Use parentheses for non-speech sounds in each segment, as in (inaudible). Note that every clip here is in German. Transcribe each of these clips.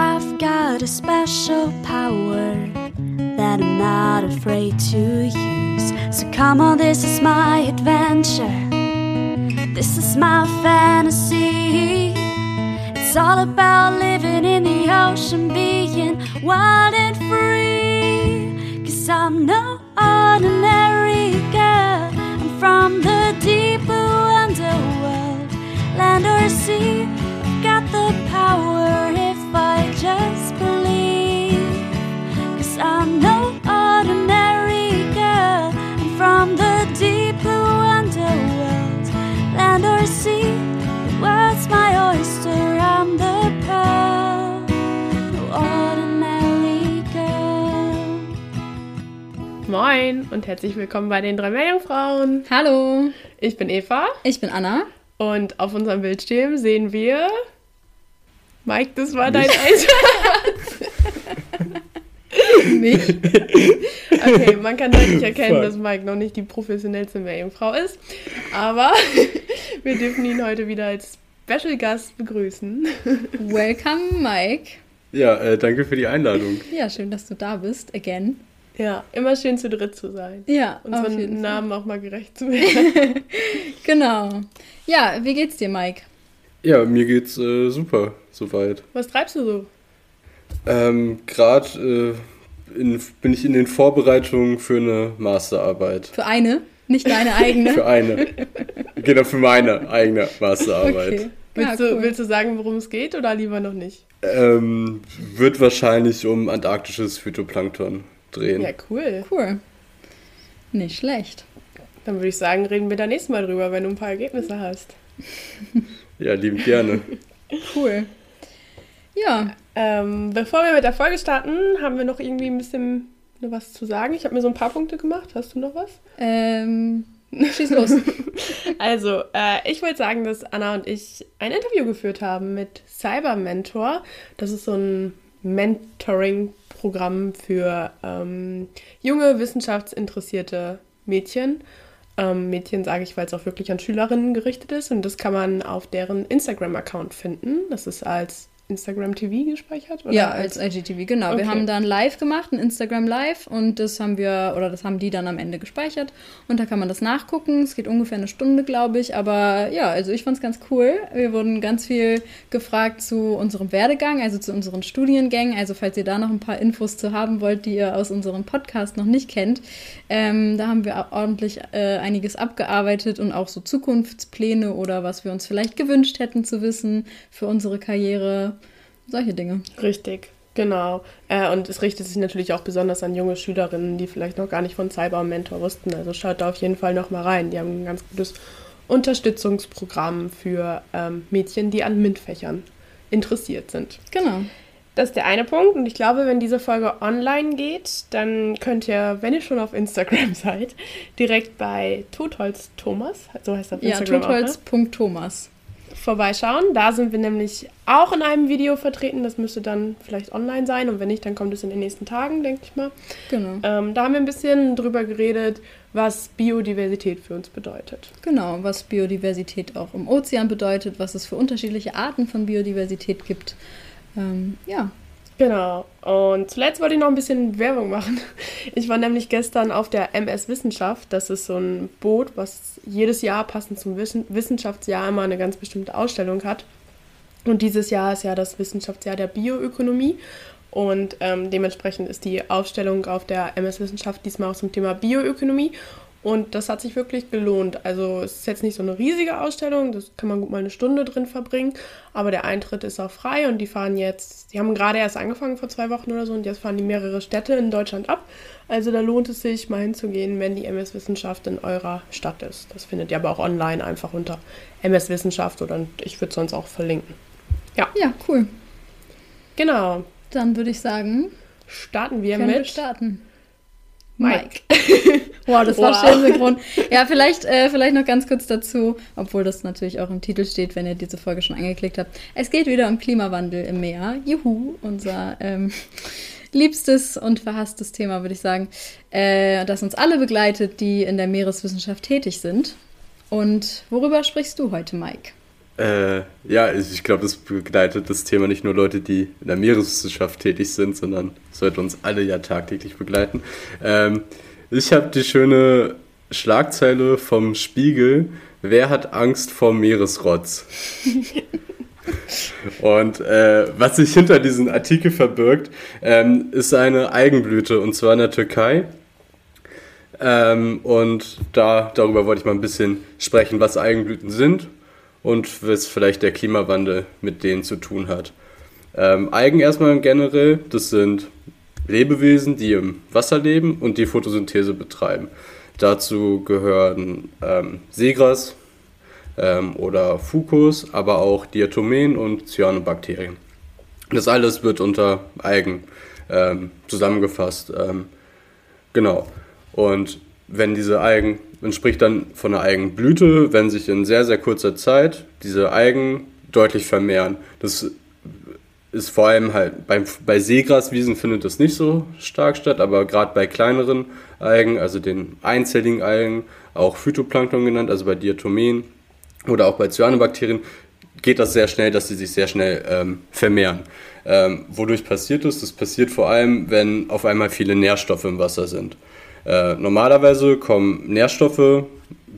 I've got a special power that I'm not afraid to use. So come on, this is my adventure. This is my fantasy. It's all about living in the ocean, being wild and free. Cause I'm no ordinary girl. I'm from the deep blue underworld, land or sea. I've got the power Cause I'm no ordinary girl. I'm from the deep blue underworld, land or sea. The world's my oyster. I'm the pearl. No ordinary girl. Moin und herzlich willkommen bei den drei Meerjungfrauen. Hallo, Ich bin Eva ich bin Anna. und auf unserem Bildschirm sehen wir. Mike, das war dein (laughs) Einsatz. Mich. (laughs) Okay, man kann deutlich erkennen, Fuck. dass Mike noch nicht die professionellste Meerjungfrau ist. Aber (laughs) wir dürfen ihn heute wieder als Special Gast begrüßen. (laughs) Welcome, Mike. Ja, äh, danke für die Einladung. Ja, schön, dass du da bist. Again. Ja, immer schön zu dritt zu sein. Ja, jeden Fall. Namen auch mal gerecht zu werden. Genau. Ja, wie geht's dir, Mike? Ja, mir geht's äh, super soweit. Was treibst du so? Ähm, Gerade äh, in- bin ich in den Vorbereitungen für eine Masterarbeit. Für eine, nicht deine eigene. (laughs) Für eine. genau, für meine eigene Masterarbeit. Okay. (laughs) Willst, ja, du, cool. willst du sagen, worum es geht oder lieber noch nicht? Ähm, wird wahrscheinlich um antarktisches Phytoplankton drehen. Ja, cool. Cool. Nicht schlecht. Dann würde ich sagen, reden wir da nächstes Mal drüber, wenn du ein paar Ergebnisse hast. Ja, liebend gerne. Cool. Ja, Ähm, bevor wir mit der Folge starten, haben wir noch irgendwie ein bisschen noch was zu sagen. Ich habe mir so ein paar Punkte gemacht. Hast du noch was? ähm, (laughs) schieß los. Also, äh, ich wollte sagen, dass Anna und ich ein Interview geführt haben mit Cyber Mentor. Das ist so ein Mentoring-Programm für ähm, junge, wissenschaftsinteressierte Mädchen. Ähm, Mädchen sage ich, weil es auch wirklich an Schülerinnen gerichtet ist. Und das kann man auf deren Instagram-Account finden. Das ist als Instagram TV gespeichert? Oder Ja, als IGTV, genau. Wir Okay. haben dann live gemacht, ein Instagram Live und das haben wir, oder das haben die dann am Ende gespeichert und da kann man das nachgucken. Es geht ungefähr eine Stunde, glaube ich, aber ja, also ich fand es ganz cool. Wir wurden ganz viel gefragt zu unserem Werdegang, also zu unseren Studiengängen. Also falls ihr da noch ein paar Infos zu haben wollt, die ihr aus unserem Podcast noch nicht kennt, ähm, da haben wir ordentlich äh, einiges abgearbeitet und auch so Zukunftspläne oder was wir uns vielleicht gewünscht hätten zu wissen für unsere Karriere. Solche Dinge. Richtig, genau. Äh, und es richtet sich natürlich auch besonders an junge Schülerinnen, die vielleicht noch gar nicht von Cyber Mentor wussten. Also schaut da auf jeden Fall noch mal rein. Die haben ein ganz gutes Unterstützungsprogramm für ähm, Mädchen, die an MINT-Fächern interessiert sind. Genau. Das ist der eine Punkt. Und ich glaube, wenn diese Folge online geht, dann könnt ihr, wenn ihr schon auf Instagram (laughs) seid, direkt bei Totholz Thomas, so heißt er auf Ja, Instagram auch, ne? totholz.thomas. vorbeischauen. Da sind wir nämlich auch in einem Video vertreten. Das müsste dann vielleicht online sein. Und wenn nicht, dann kommt es in den nächsten Tagen, denke ich mal. Genau. Ähm, da haben wir ein bisschen drüber geredet, was Biodiversität für uns bedeutet. Genau, was Biodiversität auch im Ozean bedeutet, was es für unterschiedliche Arten von Biodiversität gibt. Ähm, ja, Genau. Und zuletzt wollte ich noch ein bisschen Werbung machen. Ich war nämlich gestern auf der MS Wissenschaft. Das ist so ein Boot, was jedes Jahr passend zum Wissen Wissenschaftsjahr immer eine ganz bestimmte Ausstellung hat. Und dieses Jahr ist ja das Wissenschaftsjahr der Bioökonomie. Und ähm, dementsprechend ist die Ausstellung auf der MS Wissenschaft diesmal auch zum Thema Bioökonomie. Und das hat sich wirklich gelohnt. Also es ist jetzt nicht so eine riesige Ausstellung, das kann man gut mal eine Stunde drin verbringen, aber der Eintritt ist auch frei und die fahren jetzt, die haben gerade erst angefangen vor zwei Wochen oder so und jetzt fahren die mehrere Städte in Deutschland ab. Also da lohnt es sich mal hinzugehen, wenn die MS Wissenschaft in eurer Stadt ist. Das findet ihr aber auch online einfach unter MS Wissenschaft oder ich würde es sonst auch verlinken. ja, cool. Genau, Dann würde ich sagen, starten wir können wir mit starten. Mike. (laughs) Wow, das war Wow. schön synchron. Ja, vielleicht, äh, vielleicht noch ganz kurz dazu, obwohl das natürlich auch im Titel steht, wenn ihr diese Folge schon angeklickt habt. Es geht wieder um Klimawandel im Meer. Juhu, unser ähm, (laughs) liebstes und verhasstes Thema, würde ich sagen, äh, das uns alle begleitet, die in der Meereswissenschaft tätig sind. Und worüber sprichst du heute, Mike? Äh, ja, ich glaube, das begleitet das Thema nicht nur Leute, die in der Meereswissenschaft tätig sind, sondern sollte uns alle ja tagtäglich begleiten. Ähm, ich habe die schöne Schlagzeile vom Spiegel. Wer hat Angst vor Meeresrotz? (laughs) Und äh, was sich hinter diesem Artikel verbirgt, ähm, ist eine Eigenblüte und zwar in der Türkei. Ähm, und da, darüber wollte ich mal ein bisschen sprechen, was Eigenblüten sind und was vielleicht der Klimawandel mit denen zu tun hat. Ähm, Algen erstmal generell, das sind Lebewesen, die im Wasser leben und die Photosynthese betreiben. Dazu gehören ähm, Seegras ähm, oder Fucus, aber auch Diatomen und Cyanobakterien. Das alles wird unter Algen ähm, zusammengefasst. Ähm, genau. Und wenn diese Algen, man spricht dann von einer Algenblüte, wenn sich in sehr, sehr kurzer Zeit diese Algen deutlich vermehren. Das ist vor allem halt bei, bei Seegraswiesen findet das nicht so stark statt, aber gerade bei kleineren Algen, also den einzelligen Algen, auch Phytoplankton genannt, also bei Diatomen oder auch bei Cyanobakterien, geht das sehr schnell, dass sie sich sehr schnell ähm, vermehren. Ähm, wodurch passiert das? Das passiert vor allem, wenn auf einmal viele Nährstoffe im Wasser sind. Äh, normalerweise kommen Nährstoffe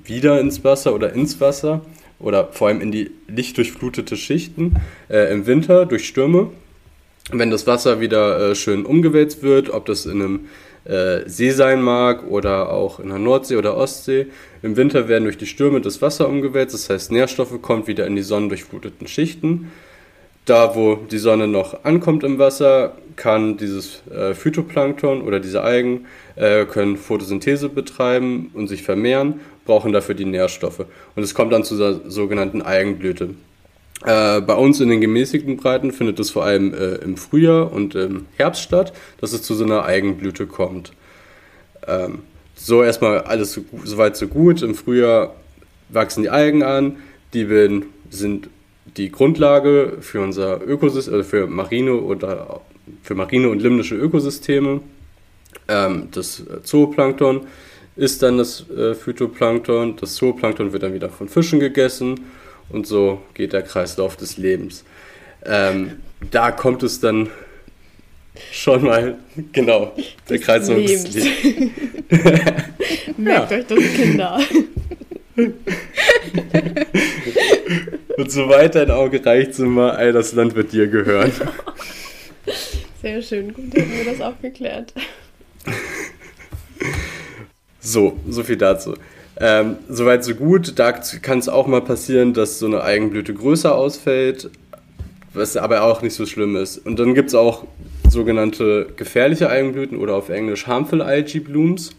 wieder ins Wasser oder ins Wasser oder vor allem in die lichtdurchflutete Schichten äh, im Winter durch Stürme. Wenn das Wasser wieder äh, schön umgewälzt wird, ob das in einem äh, See sein mag oder auch in der Nordsee oder Ostsee, im Winter werden durch die Stürme das Wasser umgewälzt, das heißt Nährstoffe kommen wieder in die sonnendurchfluteten Schichten. Da, wo die Sonne noch ankommt im Wasser, kann dieses äh, Phytoplankton oder diese Algen äh, können Photosynthese betreiben und sich vermehren, brauchen dafür die Nährstoffe. Und es kommt dann zu der sogenannten Algenblüte. Äh, bei uns in den gemäßigten Breiten findet es vor allem äh, im Frühjahr und im Herbst statt, dass es zu so einer Algenblüte kommt. Ähm, so erstmal alles so, so so gut. Im Frühjahr wachsen die Algen an, die bilden, sind die Grundlage für unser Ökosystem, also für marine oder für marine und limnische Ökosysteme. Ähm, das Zooplankton ist dann das äh, Phytoplankton. Das Zooplankton wird dann wieder von Fischen gegessen und so geht der Kreislauf des Lebens. Ähm, da kommt es dann schon mal, genau, der des Kreislauf Lebens. des Lebens. (laughs) Merkt ja. euch das, Kinder. (laughs) (laughs) Und soweit dein Auge reicht, sind wir, ey, das Land wird dir gehören. Sehr schön, gut, hätten wir das auch geklärt. (laughs) So, so viel dazu. Ähm, Soweit so gut. Da kann es auch mal passieren, dass so eine Eigenblüte größer ausfällt, was aber auch nicht so schlimm ist. Und dann gibt es auch sogenannte gefährliche Eigenblüten oder auf Englisch harmful algae blooms.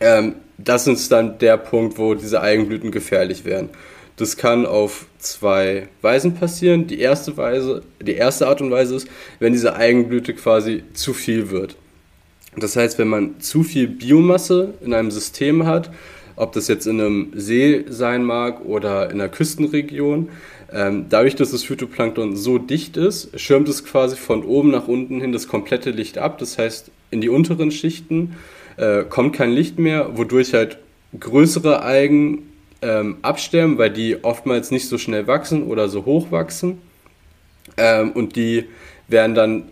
Ähm, das ist dann der Punkt, wo diese Eigenblüten gefährlich werden. Das kann auf zwei Weisen passieren. Die erste Weise, die erste Art und Weise ist, wenn diese Eigenblüte quasi zu viel wird. Das heißt, wenn man zu viel Biomasse in einem System hat, ob das jetzt in einem See sein mag oder in einer Küstenregion, ähm, dadurch, dass das Phytoplankton so dicht ist, schirmt es quasi von oben nach unten hin das komplette Licht ab. Das heißt, in die unteren Schichten äh, kommt kein Licht mehr, wodurch halt größere Algen ähm, absterben, weil die oftmals nicht so schnell wachsen oder so hoch wachsen. Ähm, und die werden dann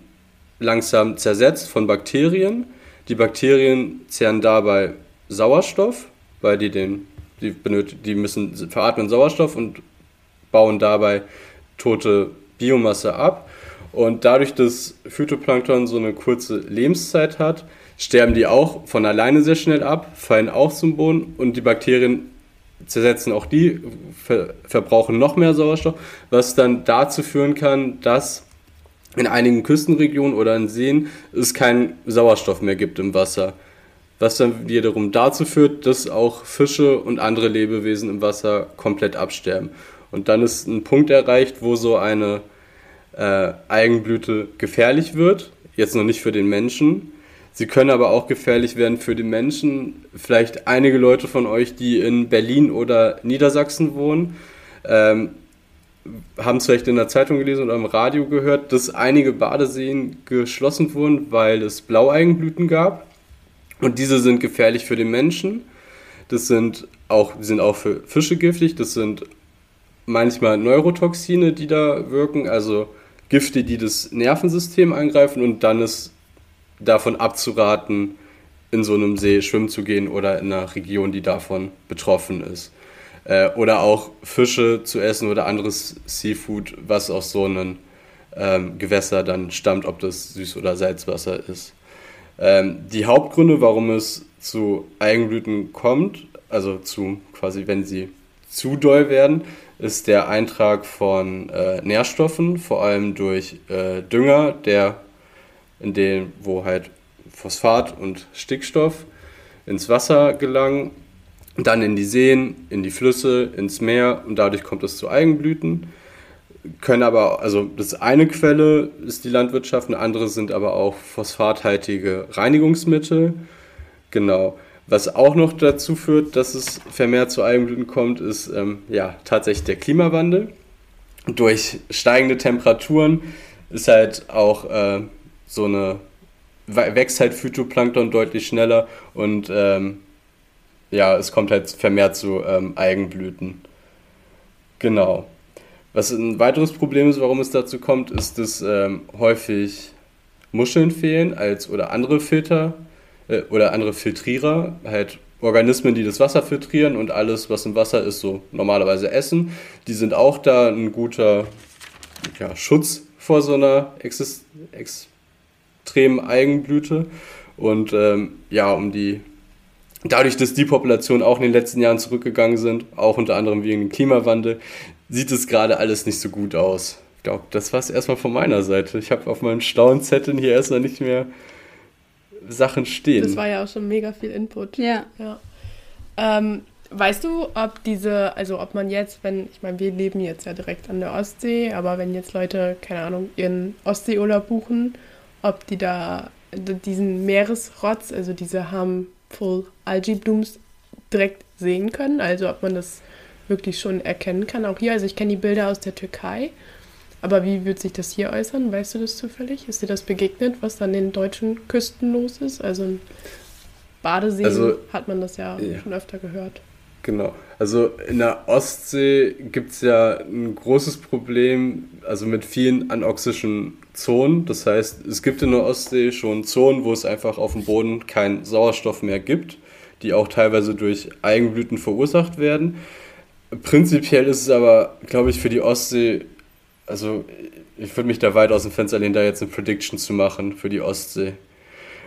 langsam zersetzt von Bakterien. Die Bakterien zehren dabei Sauerstoff, weil die den, die benötigen, die müssen veratmen Sauerstoff und bauen dabei tote Biomasse ab. Und dadurch, dass Phytoplankton so eine kurze Lebenszeit hat, sterben die auch von alleine sehr schnell ab, fallen auch zum Boden und die Bakterien zersetzen auch die, ver verbrauchen noch mehr Sauerstoff, was dann dazu führen kann, dass in einigen Küstenregionen oder in Seen es keinen Sauerstoff mehr gibt im Wasser. Was dann wiederum dazu führt, dass auch Fische und andere Lebewesen im Wasser komplett absterben. Und dann ist ein Punkt erreicht, wo so eine äh, Algenblüte gefährlich wird. Jetzt noch nicht für den Menschen, Sie können aber auch gefährlich werden für die Menschen. Vielleicht einige Leute von euch, die in Berlin oder Niedersachsen wohnen, ähm, haben es vielleicht in der Zeitung gelesen oder im Radio gehört, dass einige Badeseen geschlossen wurden, weil es Blaueigenblüten gab. Und diese sind gefährlich für den Menschen. Das sind auch, sind auch für Fische giftig. Das sind manchmal Neurotoxine, die da wirken, also Gifte, die das Nervensystem angreifen und dann ist davon abzuraten, in so einem See schwimmen zu gehen oder in einer Region, die davon betroffen ist. Äh, oder auch Fische zu essen oder anderes Seafood, was aus so einem ähm, Gewässer dann stammt, ob das Süß- oder Salzwasser ist. Ähm, die Hauptgründe, warum es zu Eigenblüten kommt, also zu quasi, wenn sie zu doll werden, ist der Eintrag von äh, Nährstoffen, vor allem durch äh, Dünger, der in dem, wo halt Phosphat und Stickstoff ins Wasser gelangen, dann in die Seen, in die Flüsse, ins Meer und dadurch kommt es zu Eigenblüten. Können aber, also das eine Quelle ist die Landwirtschaft, eine andere sind aber auch phosphathaltige Reinigungsmittel. Genau. Was auch noch dazu führt, dass es vermehrt zu Eigenblüten kommt, ist ähm, ja tatsächlich der Klimawandel. Durch steigende Temperaturen ist halt auch äh, so eine wächst halt Phytoplankton deutlich schneller und ähm, ja, es kommt halt vermehrt zu ähm, Eigenblüten. Genau. Was ein weiteres Problem ist, warum es dazu kommt, ist, dass ähm, häufig Muscheln fehlen als oder andere Filter äh, oder andere Filtrierer, halt Organismen, die das Wasser filtrieren und alles, was im Wasser ist, so normalerweise essen. Die sind auch da ein guter ja, Schutz vor so einer Exist extremen Eigenblüte. Und ähm, ja, um die dadurch, dass die Populationen auch in den letzten Jahren zurückgegangen sind, auch unter anderem wegen dem Klimawandel, sieht es gerade alles nicht so gut aus. Ich glaube, das war es erstmal von meiner Seite. Ich habe auf meinem Staunzettel hier erstmal nicht mehr Sachen stehen. Das war ja auch schon mega viel Input. Ja. ja. Ähm, weißt du, ob diese, also ob man jetzt, wenn, ich meine, wir leben jetzt ja direkt an der Ostsee, aber wenn jetzt Leute, keine Ahnung, ihren Ostseeurlaub buchen, ob die da diesen Meeresrotz, also diese harmful algae blooms direkt sehen können, also ob man das wirklich schon erkennen kann. Auch hier, also ich kenne die Bilder aus der Türkei, aber wie wird sich das hier äußern? Weißt du das zufällig? Ist dir das begegnet, was an den deutschen Küsten los ist? Also in Badeseen also, hat man das ja, ja schon öfter gehört. Genau. Also in der Ostsee gibt es ja ein großes Problem, also mit vielen anoxischen Zonen. Das heißt, es gibt in der Ostsee schon Zonen, wo es einfach auf dem Boden keinen Sauerstoff mehr gibt, die auch teilweise durch Eigenblüten verursacht werden. Prinzipiell ist es aber, glaube ich, für die Ostsee, also ich würde mich da weit aus dem Fenster lehnen, da jetzt eine Prediction zu machen für die Ostsee.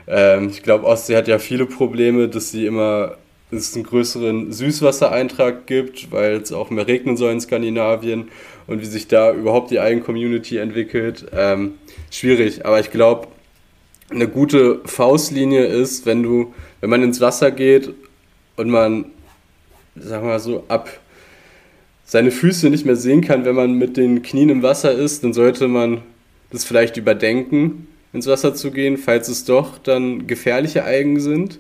Ähm, ich glaube, Ostsee hat ja viele Probleme, dass sie immer es einen größeren Süßwassereintrag gibt, weil es auch mehr regnen soll in Skandinavien und wie sich da überhaupt die Eigencommunity entwickelt. Ähm, schwierig, aber ich glaube, eine gute Faustlinie ist, wenn du, wenn man ins Wasser geht und man, sag mal so, ab seine Füße nicht mehr sehen kann, wenn man mit den Knien im Wasser ist, dann sollte man das vielleicht überdenken, ins Wasser zu gehen, falls es doch dann gefährliche Algen sind.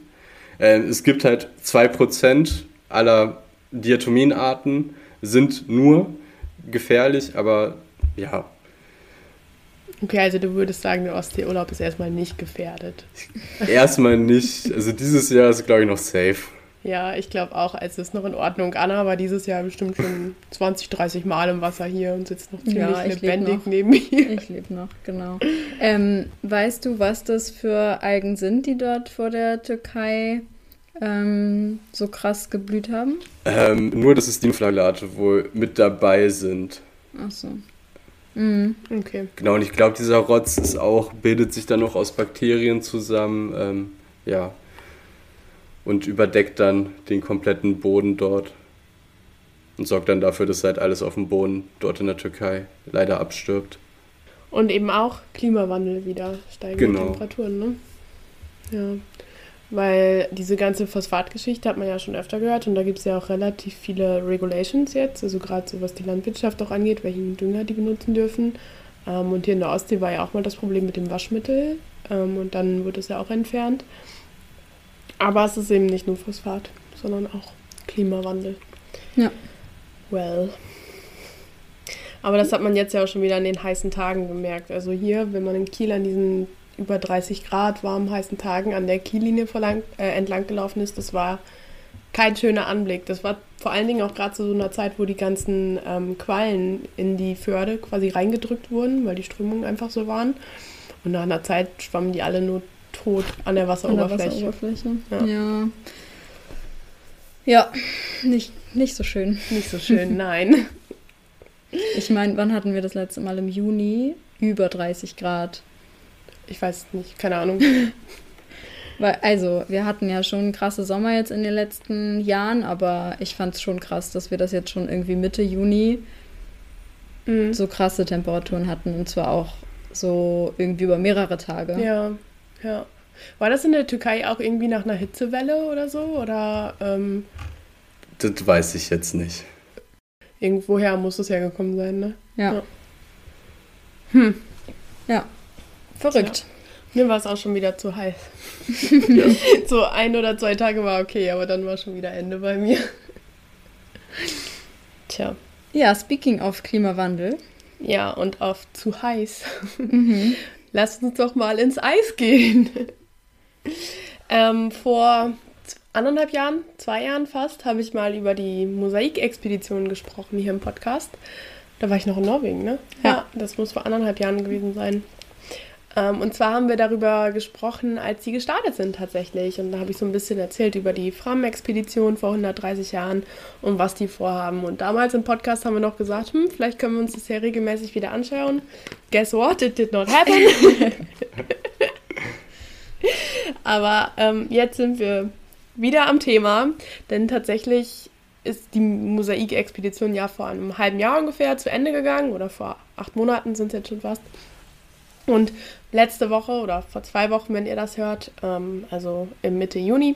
Äh, es gibt halt 2% aller Diatominarten sind nur gefährlich, aber ja. Okay, also du würdest sagen, der Ostseeurlaub ist erstmal nicht gefährdet. Erstmal nicht. Also dieses Jahr ist, glaube ich, noch safe. Ja, ich glaube auch, es ist noch in Ordnung. Anna war dieses Jahr bestimmt schon 20, 30 Mal im Wasser hier und sitzt noch ziemlich ja, lebendig neben mir. Ich lebe noch, genau. Ähm, weißt du, was das für Algen sind, die dort vor der Türkei ähm, so krass geblüht haben? Ähm, nur, dass es Dinoflagellate wohl mit dabei sind. Ach so. Mhm. Okay. Genau, und ich glaube, dieser Rotz ist auch, bildet sich dann noch aus Bakterien zusammen. Ähm, ja, und überdeckt dann den kompletten Boden dort und sorgt dann dafür, dass halt alles auf dem Boden dort in der Türkei leider abstirbt. Und eben auch Klimawandel wieder, steigende genau. Temperaturen, ne? Ja. Weil diese ganze Phosphatgeschichte hat man ja schon öfter gehört und da gibt es ja auch relativ viele Regulations jetzt, also gerade so was die Landwirtschaft auch angeht, welchen Dünger die benutzen dürfen. Ähm, und hier in der Ostsee war ja auch mal das Problem mit dem Waschmittel ähm, und dann wurde es ja auch entfernt. Aber es ist eben nicht nur Phosphat, sondern auch Klimawandel. Ja. Well. Aber das hat man jetzt ja auch schon wieder an den heißen Tagen gemerkt. Also hier, wenn man in Kiel an diesen über 30 Grad warmen, heißen Tagen an der Kiellinie äh, entlang gelaufen ist, das war kein schöner Anblick. Das war vor allen Dingen auch gerade zu so einer Zeit, wo die ganzen ähm, Quallen in die Förde quasi reingedrückt wurden, weil die Strömungen einfach so waren. Und nach einer Zeit schwammen die alle nur tot an der Wasseroberfläche. An der Wasseroberfläche. Ja. Ja. Ja, nicht, nicht so schön. Nicht so schön, (laughs) nein. Ich meine, wann hatten wir das letzte Mal im Juni? Über 30 Grad. Ich weiß nicht, keine Ahnung. (laughs) Weil, also, wir hatten ja schon krasse Sommer jetzt in den letzten Jahren, aber ich fand es schon krass, dass wir das jetzt schon irgendwie Mitte Juni Mhm. so krasse Temperaturen hatten und zwar auch so irgendwie über mehrere Tage. Ja, ja. War das in der Türkei auch irgendwie nach einer Hitzewelle oder so? Oder ähm, Das weiß ich jetzt nicht. irgendwoher muss es ja gekommen sein, ne? Ja. Ja. Hm. Ja. Verrückt. Mir war es auch schon wieder zu heiß. (laughs) so ein oder zwei Tage war okay, aber dann war schon wieder Ende bei mir. Tja. Ja, speaking of Klimawandel. Ja, und auf zu heiß. Mhm. Lasst uns doch mal ins Eis gehen. (laughs) ähm, vor anderthalb Jahren, zwei Jahren fast, habe ich mal über die Mosaikexpedition gesprochen hier im Podcast. Da war ich noch in Norwegen, ne? Ja. das muss vor anderthalb Jahren gewesen sein. Ähm, und zwar haben wir darüber gesprochen, als sie gestartet sind tatsächlich. Und da habe ich so ein bisschen erzählt über die Fram-Expedition vor 130 Jahren und was die vorhaben. Und damals im Podcast haben wir noch gesagt, hm, vielleicht können wir uns das ja regelmäßig wieder anschauen. Guess what? It did not happen. (laughs) Aber ähm, jetzt sind wir wieder am Thema, denn tatsächlich ist die Mosaik-Expedition ja vor einem halben Jahr ungefähr zu Ende gegangen oder vor acht Monaten sind es jetzt schon fast. Und letzte Woche oder vor zwei Wochen, wenn ihr das hört, ähm, also im Mitte Juni,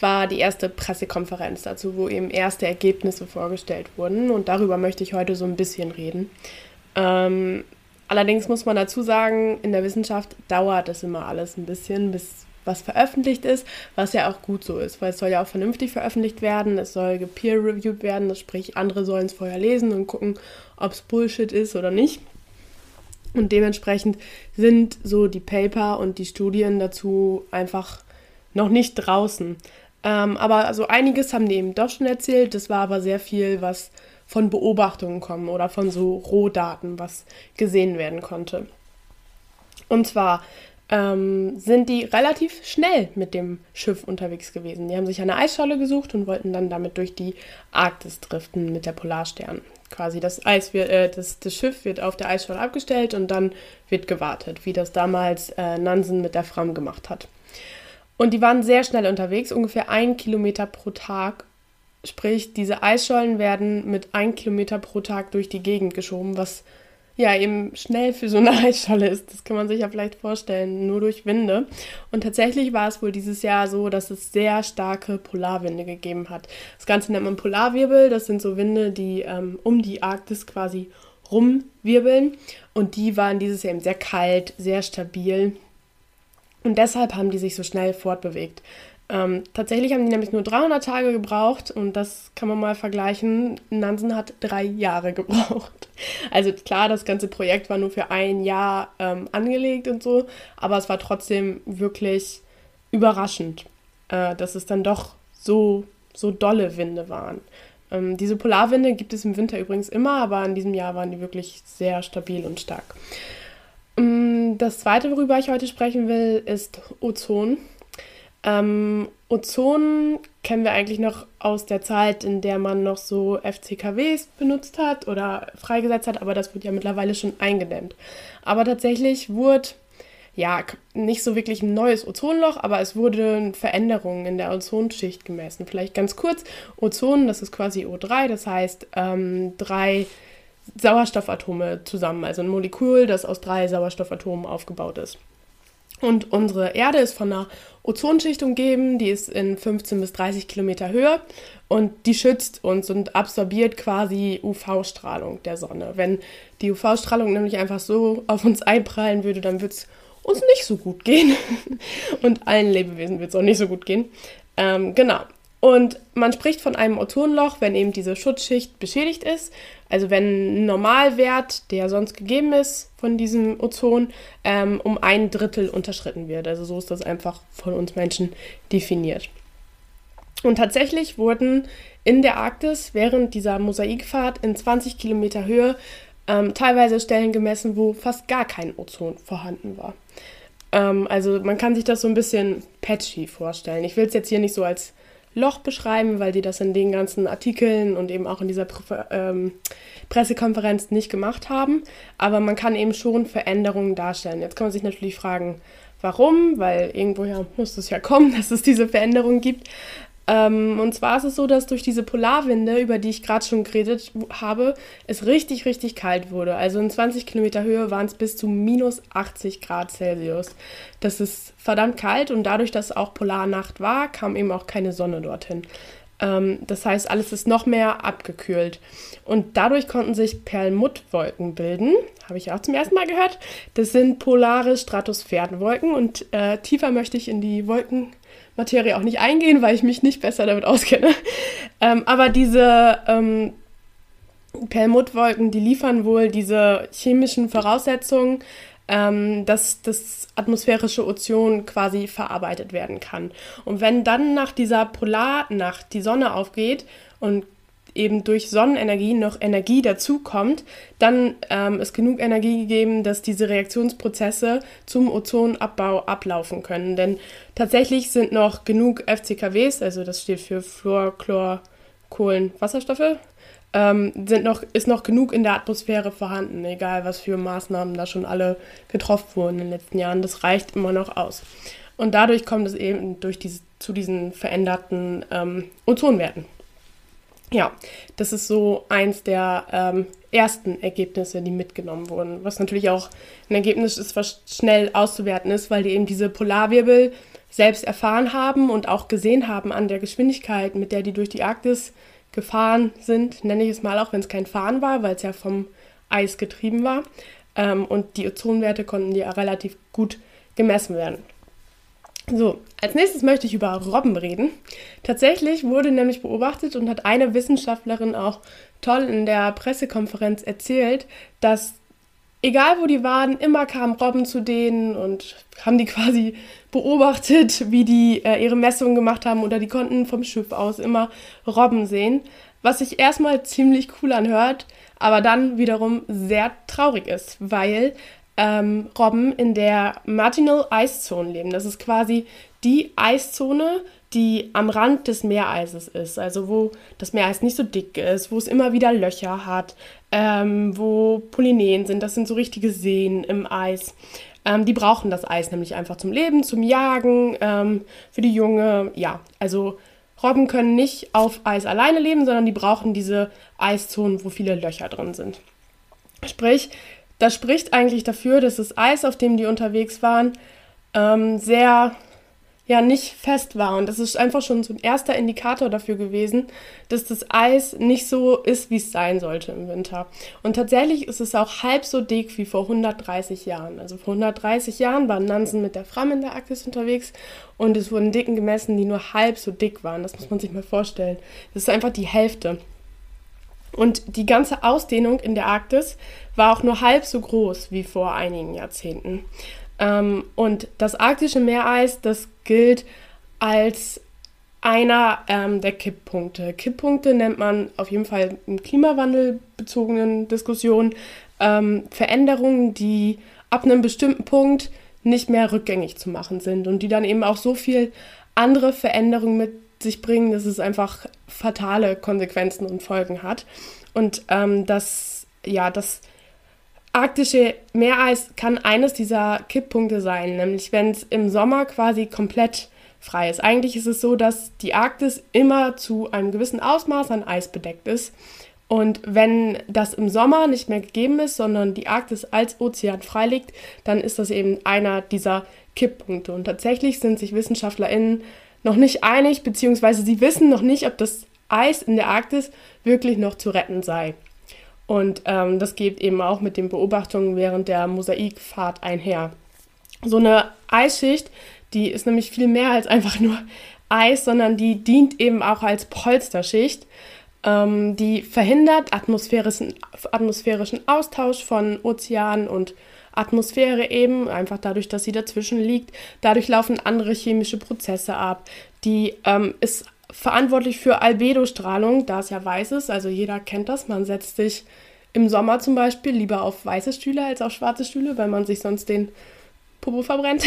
war die erste Pressekonferenz dazu, wo eben erste Ergebnisse vorgestellt wurden. Und darüber möchte ich heute so ein bisschen reden. Ähm, allerdings muss man dazu sagen, in der Wissenschaft dauert es immer alles ein bisschen, bis was veröffentlicht ist, was ja auch gut so ist, weil es soll ja auch vernünftig veröffentlicht werden, es soll gepeer-reviewed werden, das sprich andere sollen es vorher lesen und gucken, ob es Bullshit ist oder nicht. Und dementsprechend sind so die Paper und die Studien dazu einfach noch nicht draußen. Ähm, aber so einiges haben die eben doch schon erzählt. Das war aber sehr viel, was von Beobachtungen kommen oder von so Rohdaten, was gesehen werden konnte. Und zwar ähm, sind die relativ schnell mit dem Schiff unterwegs gewesen. Die haben sich eine Eisscholle gesucht und wollten dann damit durch die Arktis driften mit der Polarstern. Quasi das Eis wird, äh, das, das Schiff wird auf der Eisscholle abgestellt und dann wird gewartet, wie das damals äh, Nansen mit der Fram gemacht hat. Und die waren sehr schnell unterwegs, ungefähr ein Kilometer pro Tag. Sprich, diese Eisschollen werden mit ein Kilometer pro Tag durch die Gegend geschoben, was ja eben schnell für so eine (laughs) Eisscholle ist. Das kann man sich ja vielleicht vorstellen, nur durch Winde. Und tatsächlich war es wohl dieses Jahr so, dass es sehr starke Polarwinde gegeben hat. Das Ganze nennt man Polarwirbel. Das sind so Winde, die ähm, um die Arktis quasi rumwirbeln. Und die waren dieses Jahr eben sehr kalt, sehr stabil. Und deshalb haben die sich so schnell fortbewegt. Ähm, tatsächlich haben die nämlich nur 300 Tage gebraucht und das kann man mal vergleichen. Nansen hat drei Jahre (laughs) gebraucht. Also klar, das ganze Projekt war nur für ein Jahr ähm, angelegt und so, aber es war trotzdem wirklich überraschend, äh, dass es dann doch so, so dolle Winde waren. Ähm, diese Polarwinde gibt es im Winter übrigens immer, aber in diesem Jahr waren die wirklich sehr stabil und stark. Ähm, Das zweite, worüber ich heute sprechen will, ist Ozon. Ähm, Ozon kennen wir eigentlich noch aus der Zeit, in der man noch so FCKWs benutzt hat oder freigesetzt hat, aber das wird ja mittlerweile schon eingedämmt. Aber tatsächlich wurde, ja, nicht so wirklich ein neues Ozonloch, aber es wurden Veränderungen in der Ozonschicht gemessen. Vielleicht ganz kurz, Ozon, das ist quasi O3, das heißt ähm, drei Sauerstoffatome zusammen, also ein Molekül, das aus drei Sauerstoffatomen aufgebaut ist. Und unsere Erde ist von einer Ozonschicht umgeben, die ist in 15 bis 30 Kilometer Höhe und die schützt uns und absorbiert quasi UV-Strahlung der Sonne. Wenn die UV-Strahlung nämlich einfach so auf uns einprallen würde, dann würde es uns nicht so gut gehen. (laughs) Und allen Lebewesen wird es auch nicht so gut gehen. Ähm, genau. Und man spricht von einem Ozonloch, wenn eben diese Schutzschicht beschädigt ist. Also wenn ein Normalwert, der sonst gegeben ist von diesem Ozon, ähm, um ein Drittel unterschritten wird. Also so ist das einfach von uns Menschen definiert. Und tatsächlich wurden in der Arktis während dieser Mosaikfahrt in 20 Kilometer Höhe ähm, teilweise Stellen gemessen, wo fast gar kein Ozon vorhanden war. Ähm, also man kann sich das so ein bisschen patchy vorstellen. Ich will es jetzt hier nicht so als Loch beschreiben, weil die das in den ganzen Artikeln und eben auch in dieser Pre ähm, Pressekonferenz nicht gemacht haben. Aber man kann eben schon Veränderungen darstellen. Jetzt kann man sich natürlich fragen, warum, weil irgendwoher muss es ja kommen, (laughs) dass es diese Veränderungen gibt. Ähm, und zwar ist es so, dass durch diese Polarwinde, über die ich gerade schon geredet habe, es richtig, richtig kalt wurde. Also in 20 Kilometer Höhe waren es bis zu minus 80 Grad Celsius. Das ist verdammt kalt und dadurch, dass auch Polarnacht war, kam eben auch keine Sonne dorthin. Ähm, das heißt, alles ist noch mehr abgekühlt. Und dadurch konnten sich Perlmuttwolken bilden. Habe ich auch zum ersten Mal gehört. Das sind polare Stratosphärenwolken und äh, tiefer möchte ich in die Wolkenmaterie auch nicht eingehen, weil ich mich nicht besser damit auskenne. (laughs) Ähm, aber diese ähm, Perlmuttwolken, die liefern wohl diese chemischen Voraussetzungen, ähm, dass das atmosphärische Ozon quasi verarbeitet werden kann. Und wenn dann nach dieser Polarnacht die Sonne aufgeht und eben durch Sonnenenergie noch Energie dazukommt, dann ähm, ist genug Energie gegeben, dass diese Reaktionsprozesse zum Ozonabbau ablaufen können. Denn tatsächlich sind noch genug FCKWs, also das steht für Fluor, Chlor, Kohlen, Wasserstoffe, ähm, sind noch, ist noch genug in der Atmosphäre vorhanden, egal was für Maßnahmen da schon alle getroffen wurden in den letzten Jahren. Das reicht immer noch aus. Und dadurch kommt es eben durch diese, zu diesen veränderten ähm, Ozonwerten. Ja, das ist so eins der ähm, ersten Ergebnisse, die mitgenommen wurden. Was natürlich auch ein Ergebnis ist, was schnell auszuwerten ist, weil die eben diese Polarwirbel selbst erfahren haben und auch gesehen haben an der Geschwindigkeit, mit der die durch die Arktis gefahren sind, nenne ich es mal, auch wenn es kein Fahren war, weil es ja vom Eis getrieben war. Ähm, und die Ozonwerte konnten ja relativ gut gemessen werden. So, als nächstes möchte ich über Robben reden. Tatsächlich wurde nämlich beobachtet und hat eine Wissenschaftlerin auch toll in der Pressekonferenz erzählt, dass egal wo die waren, immer kamen Robben zu denen und haben die (laughs) quasi beobachtet, wie die äh, ihre Messungen gemacht haben oder die konnten vom Schiff aus immer Robben sehen, was sich erstmal ziemlich cool anhört, aber dann wiederum sehr traurig ist, weil ähm, Robben in der Marginal Ice Zone leben. Das ist quasi die Eiszone, die am Rand des Meereises ist, also wo das Meereis nicht so dick ist, wo es immer wieder Löcher hat, ähm, wo Polyneen sind, das sind so richtige Seen im Eis. Ähm, die brauchen das Eis nämlich einfach zum Leben, zum Jagen, ähm, für die Junge. Ja, also Robben können nicht auf Eis alleine leben, sondern die brauchen diese Eiszonen, wo viele Löcher drin sind. Sprich, das spricht eigentlich dafür, dass das Eis, auf dem die unterwegs waren, ähm, sehr ja nicht fest war. Und das ist einfach schon so ein erster Indikator dafür gewesen, dass das Eis nicht so ist, wie es sein sollte im Winter. Und tatsächlich ist es auch halb so dick wie vor 130 Jahren. Also vor 130 Jahren waren Nansen mit der Fram in der Arktis unterwegs und es wurden Dicken gemessen, die nur halb so dick waren. Das muss man sich mal vorstellen. Das ist einfach die Hälfte. Und die ganze Ausdehnung in der Arktis war auch nur halb so groß wie vor einigen Jahrzehnten. Ähm, und das arktische Meereis, das gilt als einer ähm, der Kipppunkte. Kipppunkte nennt man auf jeden Fall in klimawandelbezogenen Diskussionen ähm, Veränderungen, die ab einem bestimmten Punkt nicht mehr rückgängig zu machen sind und die dann eben auch so viel andere Veränderungen mit sich bringen, dass es einfach fatale Konsequenzen und Folgen hat. Und ähm, das, ja, das arktische Meereis kann eines dieser Kipppunkte sein, nämlich wenn es im Sommer quasi komplett frei ist. Eigentlich ist es so, dass die Arktis immer zu einem gewissen Ausmaß an Eis bedeckt ist. Und wenn das im Sommer nicht mehr gegeben ist, sondern die Arktis als Ozean frei liegt, dann ist das eben einer dieser Kipppunkte. Und tatsächlich sind sich WissenschaftlerInnen noch nicht einig, beziehungsweise sie wissen noch nicht, ob das Eis in der Arktis wirklich noch zu retten sei. Und ähm, das geht eben auch mit den Beobachtungen während der Mosaikfahrt einher. So eine Eisschicht, die ist nämlich viel mehr als einfach nur Eis, sondern die dient eben auch als Polsterschicht. Ähm, die verhindert atmosphärischen, atmosphärischen Austausch von Ozean und Atmosphäre eben, einfach dadurch, dass sie dazwischen liegt. Dadurch laufen andere chemische Prozesse ab. Die ähm, ist verantwortlich für Albedostrahlung, da es ja weiß ist. Also jeder kennt das. Man setzt sich im Sommer zum Beispiel lieber auf weiße Stühle als auf schwarze Stühle, weil man sich sonst den Popo verbrennt.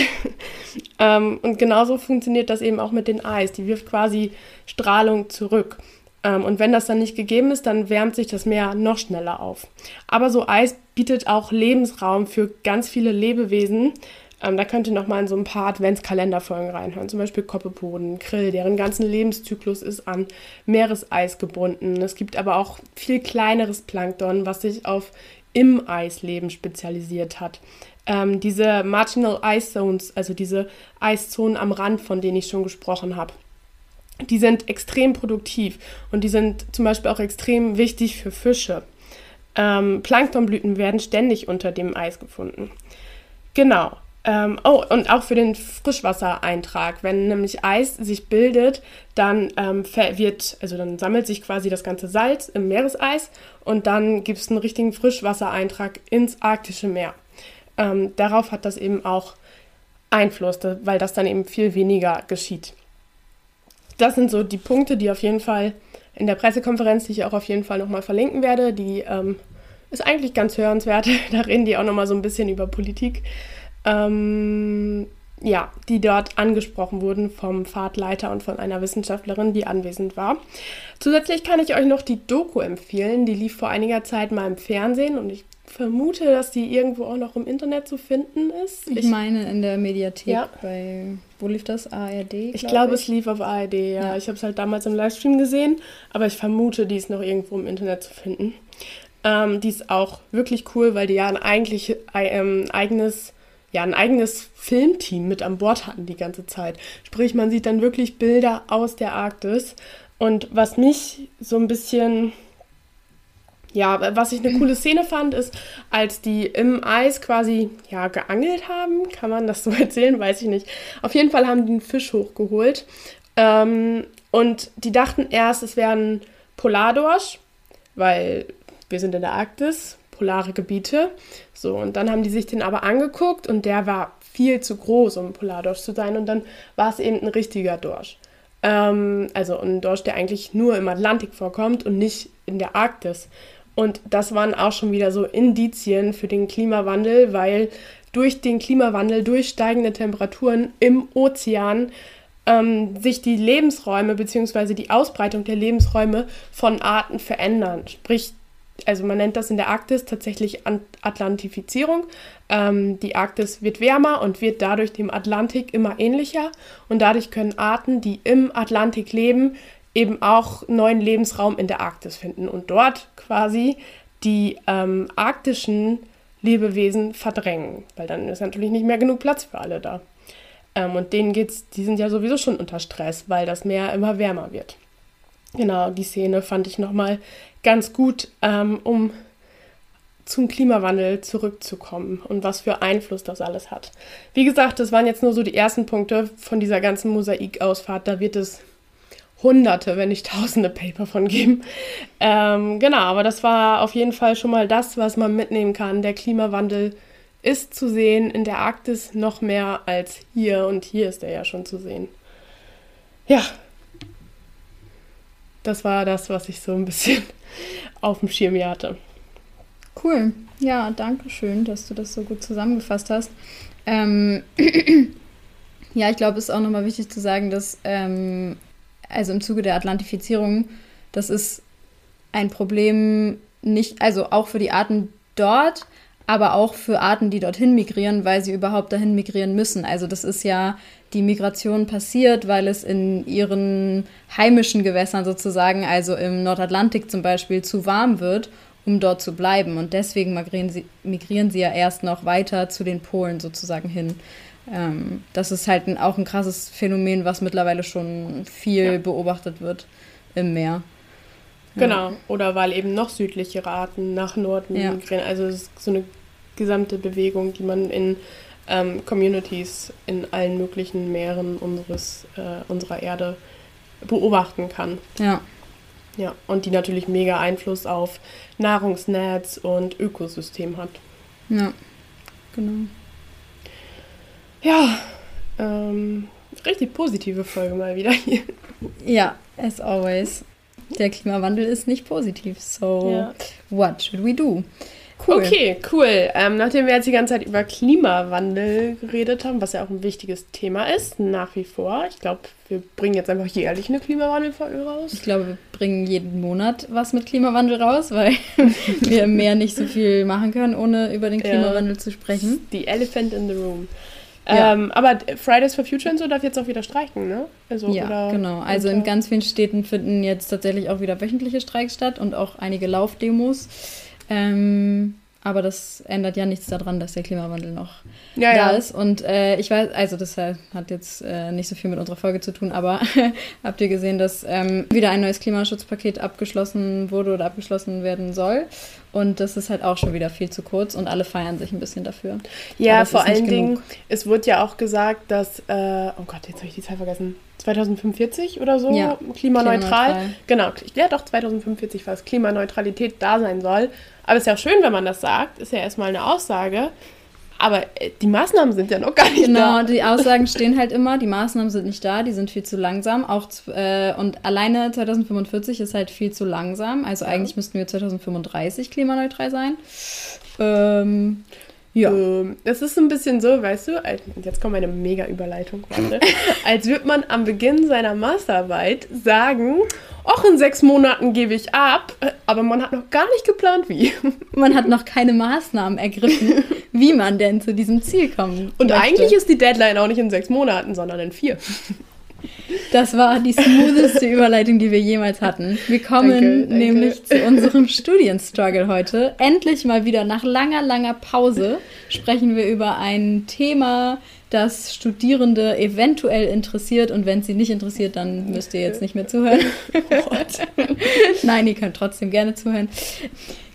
(laughs) ähm, und genauso funktioniert das eben auch mit den Eis. Die wirft quasi Strahlung zurück. Ähm, und wenn das dann nicht gegeben ist, dann wärmt sich das Meer noch schneller auf. Aber so Eis bietet auch Lebensraum für ganz viele Lebewesen. Ähm, da könnt ihr noch mal in so ein paar Adventskalenderfolgen reinhören. Zum Beispiel Koppepoden, Krill, deren ganzen Lebenszyklus ist an Meereseis gebunden. Es gibt aber auch viel kleineres Plankton, was sich auf im Eisleben spezialisiert hat. Ähm, diese Marginal Ice Zones, also diese Eiszonen am Rand, von denen ich schon gesprochen habe, die sind extrem produktiv und die sind zum Beispiel auch extrem wichtig für Fische. Ähm, Planktonblüten werden ständig unter dem Eis gefunden. Genau. Ähm, oh, und auch für den Frischwassereintrag. Wenn nämlich Eis sich bildet, dann ähm, wird, also dann sammelt sich quasi das ganze Salz im Meereseis und dann gibt es einen richtigen Frischwassereintrag ins arktische Meer. Ähm, darauf hat das eben auch Einfluss, weil das dann eben viel weniger geschieht. Das sind so die Punkte, die auf jeden Fall in der Pressekonferenz, die ich auch auf jeden Fall nochmal verlinken werde, die ähm, ist eigentlich ganz hörenswert. (laughs) Da reden die auch nochmal so ein bisschen über Politik ähm, ja, die dort angesprochen wurden vom Fahrtleiter und von einer Wissenschaftlerin, die anwesend war. Zusätzlich kann ich euch noch die Doku empfehlen. Die lief vor einiger Zeit mal im Fernsehen und ich vermute, dass die irgendwo auch noch im Internet zu finden ist. Ich, ich meine in der Mediathek ja. bei, wo lief das? ARD? Glaub ich glaube, es lief auf ARD, ja. ja. Ich habe es halt damals im Livestream gesehen, aber ich vermute, die ist noch irgendwo im Internet zu finden. Ähm, die ist auch wirklich cool, weil die ja ein eigentlich ähm, eigenes ja ein eigenes Filmteam mit an Bord hatten die ganze Zeit. Sprich, man sieht dann wirklich Bilder aus der Arktis. Und was mich so ein bisschen, ja, was ich eine coole Szene fand, ist, als die im Eis quasi, ja, geangelt haben, kann man das so (laughs) erzählen, weiß ich nicht. Auf jeden Fall haben die einen Fisch hochgeholt. Ähm, und die dachten erst, es wäre ein Polardorsch, weil wir sind in der Arktis, polare Gebiete. So, und dann haben die sich den aber angeguckt und der war viel zu groß, um ein Polardorsch zu sein. Und dann war es eben ein richtiger Dorsch. Ähm, also ein Dorsch, der eigentlich nur im Atlantik vorkommt und nicht in der Arktis. Und das waren auch schon wieder so Indizien für den Klimawandel, weil durch den Klimawandel, durch steigende Temperaturen im Ozean ähm, sich die Lebensräume bzw. die Ausbreitung der Lebensräume von Arten verändern. Sprich, also man nennt das in der Arktis tatsächlich Atlantifizierung. Ähm, die Arktis wird wärmer und wird dadurch dem Atlantik immer ähnlicher und dadurch können Arten, die im Atlantik leben, eben auch neuen Lebensraum in der Arktis finden und dort quasi die ähm, arktischen Lebewesen verdrängen, weil dann ist natürlich nicht mehr genug Platz für alle da. Ähm, und denen geht's, die sind ja sowieso schon unter Stress, weil das Meer immer wärmer wird. Genau, die Szene fand ich nochmal ganz gut, ähm, um zum Klimawandel zurückzukommen und was für Einfluss das alles hat. Wie gesagt, das waren jetzt nur so die ersten Punkte von dieser ganzen Mosaikausfahrt. Da wird es hunderte, wenn nicht tausende Paper von geben. Ähm, genau, aber das war auf jeden Fall schon mal das, was man mitnehmen kann. Der Klimawandel ist zu sehen in der Arktis noch mehr als hier und hier ist er ja schon zu sehen. Ja, das war das, was ich so ein bisschen (laughs) auf dem Schirm hatte. Cool. Ja, danke schön, dass du das so gut zusammengefasst hast. Ähm, (clears throat) ja, ich glaube, es ist auch nochmal wichtig zu sagen, dass ähm, also im Zuge der Atlantifizierung, das ist ein Problem nicht, also auch für die Arten dort, aber auch für Arten, die dorthin migrieren, weil sie überhaupt dahin migrieren müssen. Also das ist ja die Migration passiert, weil es in ihren heimischen Gewässern sozusagen, also im Nordatlantik zum Beispiel, zu warm wird, um dort zu bleiben. Und deswegen migrieren sie, migrieren sie ja erst noch weiter zu den Polen sozusagen hin. Ähm, das ist halt ein, auch ein krasses Phänomen, was mittlerweile schon viel ja. beobachtet wird im Meer. Genau, ja. oder weil eben noch südlichere Arten nach Norden ja. migrieren. Also es ist so eine gesamte Bewegung, die man in ähm, Communities in allen möglichen Meeren unseres, äh, unserer Erde beobachten kann. Ja. Ja, und die natürlich mega Einfluss auf Nahrungsnetz und Ökosystem hat. Ja, genau. Ja, ähm, richtig positive Folge mal wieder hier. Ja, as always. Der Klimawandel ist nicht positiv. So, Ja. what should we do? Cool. Okay, cool. Ähm, nachdem wir jetzt die ganze Zeit über Klimawandel geredet haben, was ja auch ein wichtiges Thema ist, nach wie vor. Ich glaube, wir bringen jetzt einfach jährlich eine Klimawandelfolge raus. Ich glaube, wir bringen jeden Monat was mit Klimawandel raus, weil (laughs) wir mehr nicht so viel machen können, ohne über den Ja. Klimawandel zu sprechen. The Elephant in the Room. Ja. Ähm, aber Fridays for Future und so darf jetzt auch wieder streiken, ne? Also, Ja, genau. Also in ganz vielen Städten finden jetzt tatsächlich auch wieder wöchentliche Streiks statt und auch einige Laufdemos. Ähm, aber das ändert ja nichts daran, dass der Klimawandel noch ja, da ja. ist. Und äh, ich weiß, also das äh, hat jetzt äh, nicht so viel mit unserer Folge zu tun, aber (laughs) habt ihr gesehen, dass ähm, wieder ein neues Klimaschutzpaket abgeschlossen wurde oder abgeschlossen werden soll? Und das ist halt auch schon wieder viel zu kurz und alle feiern sich ein bisschen dafür. Ja, vor allen Dingen, genug. es wurde ja auch gesagt, dass, äh, oh Gott, jetzt habe ich die Zahl vergessen, 2045 oder so, Ja, klimaneutral. klimaneutral. Genau, ja doch, 2045 war es, Klimaneutralität da sein soll. Aber ist ja auch schön, wenn man das sagt, ist ja erstmal eine Aussage. Aber äh, die Maßnahmen sind ja noch gar nicht Genau, da. die Aussagen stehen halt immer, die Maßnahmen sind nicht da, die sind viel zu langsam. Auch äh, und alleine 2045 ist halt viel zu langsam. Also eigentlich müssten wir 2035 klimaneutral sein. Ähm, ja. Ähm, das ist ein bisschen so, weißt du, als, jetzt kommt eine mega Überleitung, warte, (laughs) als würde man am Beginn seiner Masterarbeit sagen, ach, in sechs Monaten gebe ich ab, äh, aber man hat noch gar nicht geplant, wie. (laughs) Man hat noch keine Maßnahmen ergriffen, (laughs) wie man denn zu diesem Ziel kommen Und möchte. eigentlich ist die Deadline auch nicht in sechs Monaten, sondern in vier. Das war die smootheste Überleitung, die wir jemals hatten. Wir kommen Danke, danke. nämlich zu unserem Studienstruggle heute. Endlich mal wieder nach langer, langer Pause sprechen wir über ein Thema, das Studierende eventuell interessiert. Und wenn es sie nicht interessiert, dann müsst ihr jetzt nicht mehr zuhören. (laughs) Nein, ihr könnt trotzdem gerne zuhören.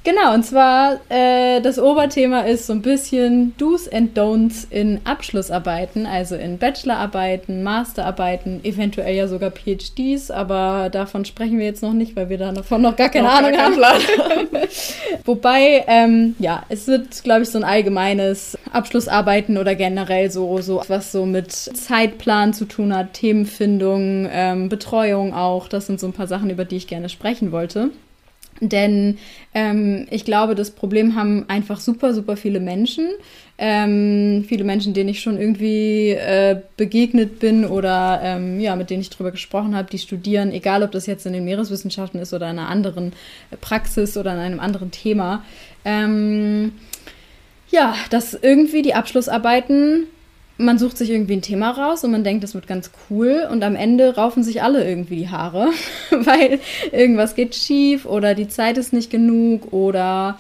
Genau, und zwar äh, das Oberthema ist so ein bisschen Do's and Don'ts in Abschlussarbeiten, also in Bachelorarbeiten, Masterarbeiten, eventuell ja sogar PhDs, aber davon sprechen wir jetzt noch nicht, weil wir davon noch gar keine Noch gar Ahnung keinen haben. (laughs) Wobei, ähm, ja, es wird, glaube ich, so ein allgemeines Abschlussarbeiten oder generell so, so was so mit Zeitplan zu tun hat, Themenfindung, ähm, Betreuung auch. Das sind so ein paar Sachen, über die ich gerne sprechen wollte. Denn ähm, ich glaube, das Problem haben einfach super, super viele Menschen. Ähm, viele Menschen, denen ich schon irgendwie äh, begegnet bin oder ähm, ja, mit denen ich drüber gesprochen habe, die studieren, egal ob das jetzt in den Meereswissenschaften ist oder in einer anderen Praxis oder in einem anderen Thema. Ähm, ja, dass irgendwie die Abschlussarbeiten man sucht sich irgendwie ein Thema raus und man denkt, das wird ganz cool und am Ende raufen sich alle irgendwie die Haare, (laughs) weil irgendwas geht schief oder die Zeit ist nicht genug oder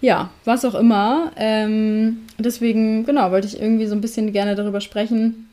ja, was auch immer. Ähm, deswegen, genau, wollte ich irgendwie so ein bisschen gerne darüber sprechen,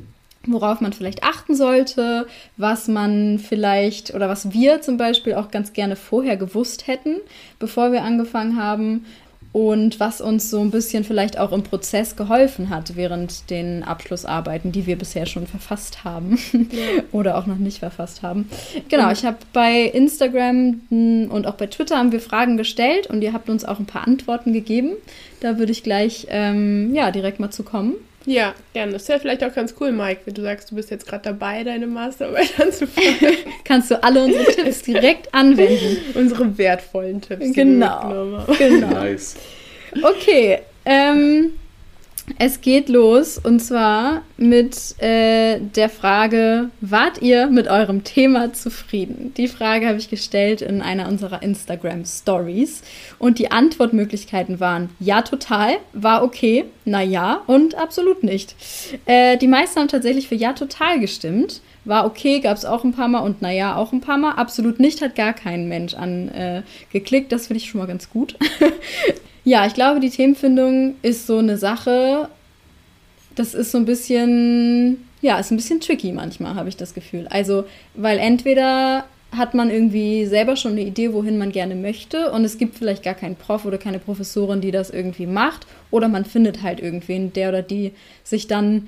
worauf man vielleicht achten sollte, was man vielleicht oder was wir zum Beispiel auch ganz gerne vorher gewusst hätten, bevor wir angefangen haben und was uns so ein bisschen vielleicht auch im Prozess geholfen hat während den Abschlussarbeiten, die wir bisher schon verfasst haben (laughs) oder auch noch nicht verfasst haben. Genau, ich habe bei Instagram mh, und auch bei Twitter haben wir Fragen gestellt und ihr habt uns auch ein paar Antworten gegeben. Da würde ich gleich ähm, ja direkt mal zu kommen. Ja, gerne. Das ist ja vielleicht auch ganz cool, Mike, wenn du sagst, du bist jetzt gerade dabei, deine Masterarbeit (laughs) anzufangen. Kannst du alle unsere (laughs) Tipps direkt anwenden. Unsere wertvollen Tipps. Genau. Genau. Nice. Okay, ähm, es geht los und zwar mit äh, der Frage, wart ihr mit eurem Thema zufrieden? Die Frage habe ich gestellt in einer unserer Instagram Stories und die Antwortmöglichkeiten waren ja total, war okay, na ja und absolut nicht. Äh, die meisten haben tatsächlich für ja total gestimmt. War okay, gab es auch ein paar Mal und naja, auch ein paar Mal. Absolut nicht hat gar kein Mensch angeklickt. Äh, das finde ich schon mal ganz gut. (laughs) Ja, ich glaube, die Themenfindung ist so eine Sache, das ist so ein bisschen, ja, ist ein bisschen tricky manchmal, habe ich das Gefühl. Also, weil entweder hat man irgendwie selber schon eine Idee, wohin man gerne möchte und es gibt vielleicht gar keinen Prof oder keine Professorin, die das irgendwie macht oder man findet halt irgendwen, der oder die sich dann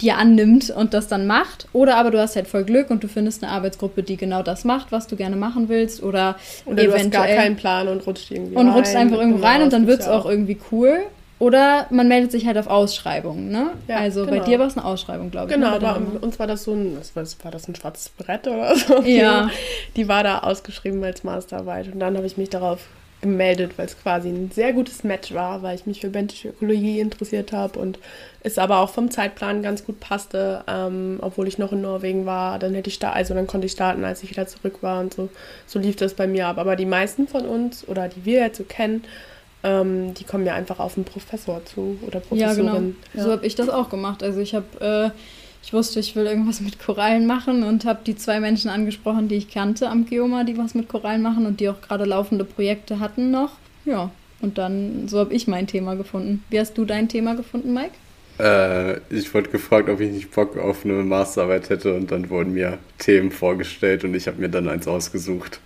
dir annimmt und das dann macht. Oder aber du hast halt voll Glück und du findest eine Arbeitsgruppe, die genau das macht, was du gerne machen willst. Oder, Oder du hast gar eventuell keinen Plan und rutscht irgendwie und rein. rutscht einfach irgendwo Genau, rein und dann wird es auch irgendwie cool. Oder man meldet sich halt auf Ausschreibungen, ne? Ja, also bei genau. dir war es eine Ausschreibung, glaube ich. Genau, ne, bei uns war das so ein, was war das, war das ein schwarzes Brett oder (laughs) so? Ja. Die war da ausgeschrieben als Masterarbeit und dann habe ich mich darauf gemeldet, weil es quasi ein sehr gutes Match war, weil ich mich für bentische Ökologie interessiert habe und es aber auch vom Zeitplan ganz gut passte, ähm, obwohl ich noch in Norwegen war, dann hätte ich sta also dann konnte ich starten, als ich wieder zurück war und so, so lief das bei mir ab. Aber die meisten von uns oder die wir jetzt so kennen, ähm, die kommen ja einfach auf einen Professor zu oder Ja, genau. Professorin. So habe ich das auch gemacht. Also ich habe, äh, ich wusste, ich will irgendwas mit Korallen machen und habe die zwei Menschen angesprochen, die ich kannte am Geoma, die was mit Korallen machen und die auch gerade laufende Projekte hatten noch. Ja, und dann, so habe ich mein Thema gefunden. Wie hast du dein Thema gefunden, Mike? Äh, ich wurde gefragt, ob ich nicht Bock auf eine Masterarbeit hätte und dann wurden mir Themen vorgestellt und ich habe mir dann eins ausgesucht.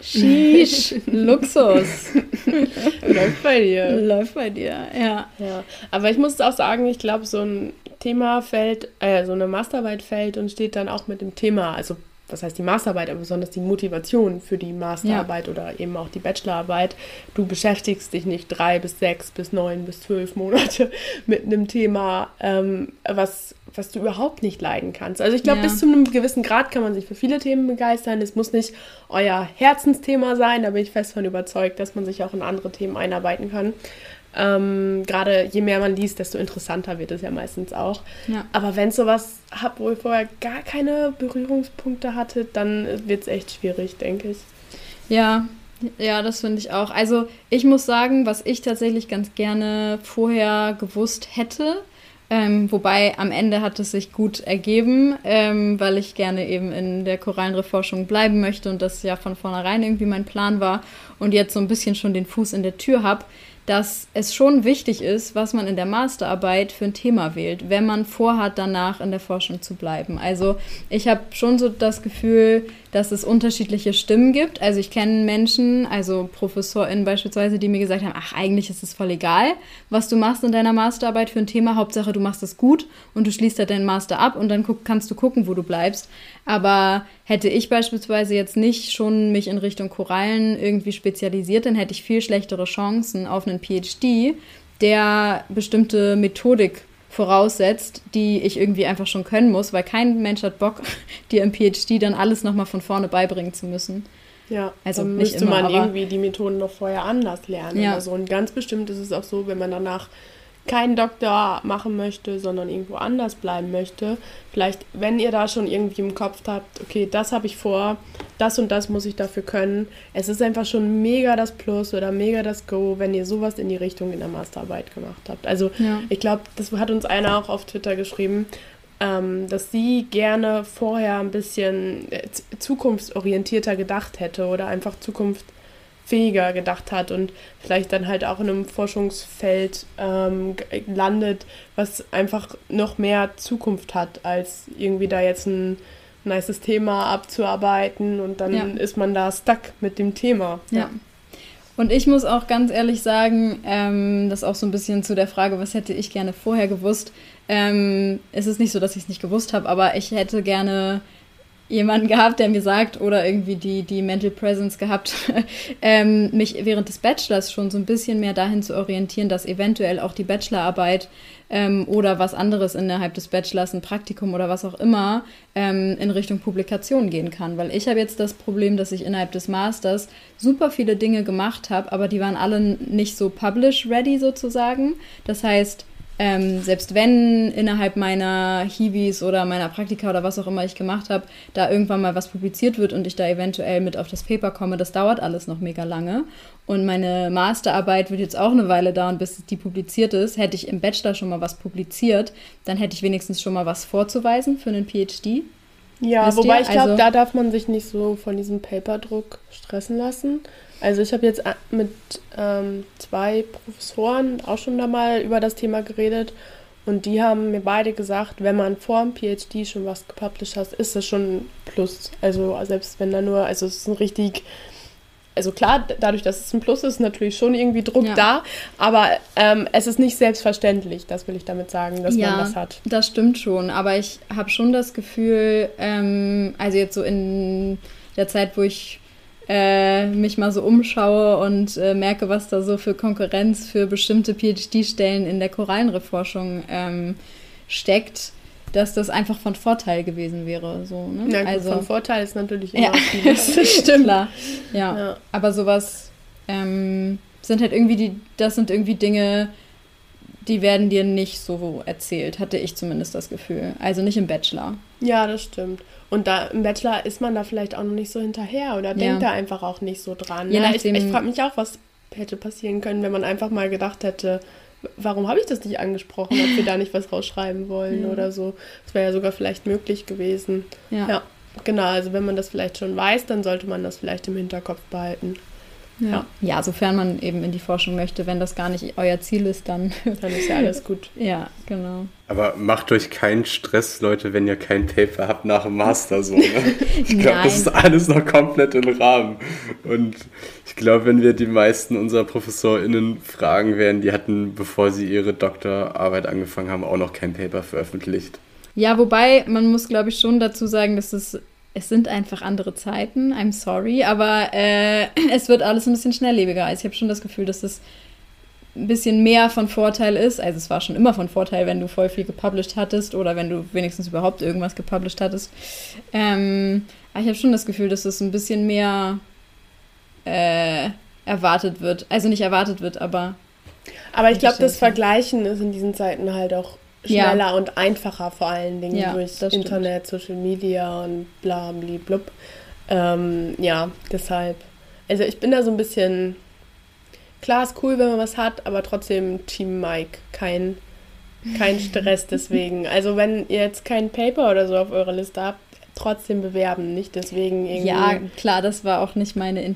Sheesh, Luxus. (laughs) Läuft bei dir. Läuft bei dir, ja. Ja, aber ich muss auch sagen, ich glaube, so ein Thema fällt, äh, so eine Masterarbeit fällt und steht dann auch mit dem Thema, also was heißt die Masterarbeit, aber besonders die Motivation für die Masterarbeit oder eben auch die Bachelorarbeit. Du beschäftigst dich nicht drei bis sechs bis neun bis zwölf Monate (laughs) mit einem Thema, ähm, was, was du überhaupt nicht leiden kannst. Also ich glaube, Ja. bis zu einem gewissen Grad kann man sich für viele Themen begeistern. Es muss nicht euer Herzensthema sein, da bin ich fest von überzeugt, dass man sich auch in andere Themen einarbeiten kann. Ähm, Gerade je mehr man liest, desto interessanter wird es ja meistens auch. Ja. Aber wenn es sowas habt, wo ihr vorher gar keine Berührungspunkte hattet, dann wird es echt schwierig, denke ich. Ja, ja, das finde ich auch. Also ich muss sagen, was ich tatsächlich ganz gerne vorher gewusst hätte, ähm, wobei am Ende hat es sich gut ergeben, ähm, weil ich gerne eben in der Korallenriffforschung bleiben möchte und das ja von vornherein irgendwie mein Plan war und jetzt so ein bisschen schon den Fuß in der Tür habe, dass es schon wichtig ist, was man in der Masterarbeit für ein Thema wählt, wenn man vorhat, danach in der Forschung zu bleiben. Also ich habe schon so das Gefühl, dass es unterschiedliche Stimmen gibt. Also ich kenne Menschen, also ProfessorInnen beispielsweise, die mir gesagt haben, ach, eigentlich ist es voll egal, was du machst in deiner Masterarbeit für ein Thema. Hauptsache, du machst es gut und du schließt halt deinen Master ab und dann kannst du gucken, wo du bleibst. Aber hätte ich beispielsweise jetzt nicht schon mich in Richtung Korallen irgendwie spezialisiert, dann hätte ich viel schlechtere Chancen auf einen PhD, der bestimmte Methodik voraussetzt, die ich irgendwie einfach schon können muss, weil kein Mensch hat Bock, (laughs) dir im PhD dann alles nochmal von vorne beibringen zu müssen. Ja, Also dann nicht müsste immer, man irgendwie die Methoden noch vorher anders lernen Ja. oder so. Und ganz bestimmt ist es auch so, wenn man danach keinen Doktor machen möchte, sondern irgendwo anders bleiben möchte. Vielleicht, wenn ihr da schon irgendwie im Kopf habt, okay, das habe ich vor, das und das muss ich dafür können. Es ist einfach schon mega das Plus oder mega das Go, wenn ihr sowas in die Richtung in der Masterarbeit gemacht habt. Also Ja. ich glaube, das hat uns einer auch auf Twitter geschrieben, ähm, dass sie gerne vorher ein bisschen äh, zukunftsorientierter gedacht hätte oder einfach zukunftsfähiger gedacht hat und vielleicht dann halt auch in einem Forschungsfeld ähm, landet, was einfach noch mehr Zukunft hat, als irgendwie da jetzt ein nices Thema abzuarbeiten und dann Ja. ist man da stuck mit dem Thema. Ja. Und ich muss auch ganz ehrlich sagen, ähm, das auch so ein bisschen zu der Frage, was hätte ich gerne vorher gewusst. Ähm, es ist nicht so, dass ich es nicht gewusst habe, aber ich hätte gerne jemanden gehabt, der mir sagt, oder irgendwie die, die Mental Presence gehabt, (laughs) ähm, mich während des Bachelors schon so ein bisschen mehr dahin zu orientieren, dass eventuell auch die Bachelorarbeit ähm, oder was anderes innerhalb des Bachelors, ein Praktikum oder was auch immer, ähm, in Richtung Publikation gehen kann. Weil ich habe jetzt das Problem, dass ich innerhalb des Masters super viele Dinge gemacht habe, aber die waren alle nicht so publish-ready sozusagen. Das heißt, ähm, selbst wenn innerhalb meiner Hiwis oder meiner Praktika oder was auch immer ich gemacht habe, da irgendwann mal was publiziert wird und ich da eventuell mit auf das Paper komme, das dauert alles noch mega lange. Und meine Masterarbeit wird jetzt auch eine Weile dauern, bis die publiziert ist. Hätte ich im Bachelor schon mal was publiziert, dann hätte ich wenigstens schon mal was vorzuweisen für einen PhD. Ja, Wisst wobei ihr? ich glaube, Also- da darf man sich nicht so von diesem Paperdruck stressen lassen. Also ich habe jetzt a- mit ähm, zwei Professoren auch schon da mal über das Thema geredet und die haben mir beide gesagt, wenn man vor dem PhD schon was gepublished hat, ist das schon ein Plus. Also selbst wenn da nur, also es ist ein richtig, also klar, dadurch, dass es ein Plus ist, natürlich schon irgendwie Druck Ja. da, aber ähm, es ist nicht selbstverständlich, das will ich damit sagen, dass man das hat. Das stimmt schon, aber ich habe schon das Gefühl, ähm, also jetzt so in der Zeit, wo ich äh, mich mal so umschaue und äh, merke, was da so für Konkurrenz für bestimmte PhD-Stellen in der Korallenreforschung ähm, steckt, dass das einfach von Vorteil gewesen wäre. So, ne? Ja, gut, also, von Vorteil ist natürlich immer ja, (laughs) das (laughs) stimmt. Klar. Ja. Ja. aber sowas ähm, sind halt irgendwie die, das sind irgendwie Dinge, die werden dir nicht so erzählt, hatte ich zumindest das Gefühl. Also nicht im Bachelor. Ja, das stimmt. Und da im Bachelor ist man da vielleicht auch noch nicht so hinterher oder denkt da einfach auch nicht so dran. Ja, ich ich frage mich auch, was hätte passieren können, wenn man einfach mal gedacht hätte, warum habe ich das nicht angesprochen, ob wir da nicht was rausschreiben wollen (laughs) Ja. oder so. Das wäre ja sogar vielleicht möglich gewesen. Ja. Ja, genau. Also wenn man das vielleicht schon weiß, dann sollte man das vielleicht im Hinterkopf behalten. Ja. ja, sofern man eben in die Forschung möchte. Wenn das gar nicht euer Ziel ist, dann. (laughs) Dann ist ja (laughs) alles gut. ja, genau. Aber macht euch keinen Stress, Leute, wenn ihr kein Paper habt nach dem Master. So, ne? (laughs) Ich glaube, das ist alles noch komplett im Rahmen. Und ich glaube, wenn wir die meisten unserer ProfessorInnen fragen werden, die hatten, bevor sie ihre Doktorarbeit angefangen haben, auch noch kein Paper veröffentlicht. Ja, wobei man muss, glaube ich, schon dazu sagen, dass es, es sind einfach andere Zeiten. I'm sorry, aber äh, (clears throat) es wird alles ein bisschen schnelllebiger. Also ich habe schon das Gefühl, dass es ein bisschen mehr von Vorteil ist. Also es war schon immer von Vorteil, wenn du voll viel gepublished hattest oder wenn du wenigstens überhaupt irgendwas gepublished hattest. Ähm, aber ich habe schon das Gefühl, dass es ein bisschen mehr äh, erwartet wird. Also nicht erwartet wird, aber Aber ich glaube, das. Vergleichen ist in diesen Zeiten halt auch Ja. schneller und einfacher, vor allen Dingen Ja, durch das stimmt. Internet, Social Media und bla blub. Ähm, ja, deshalb. Also ich bin da so ein bisschen. Klar ist cool, wenn man was hat, aber trotzdem Team Mike. Kein, kein (laughs) Stress deswegen. Also wenn ihr jetzt kein Paper oder so auf eurer Liste habt, trotzdem bewerben. Nicht deswegen irgendwie. ja, klar, das war auch nicht meine Genau,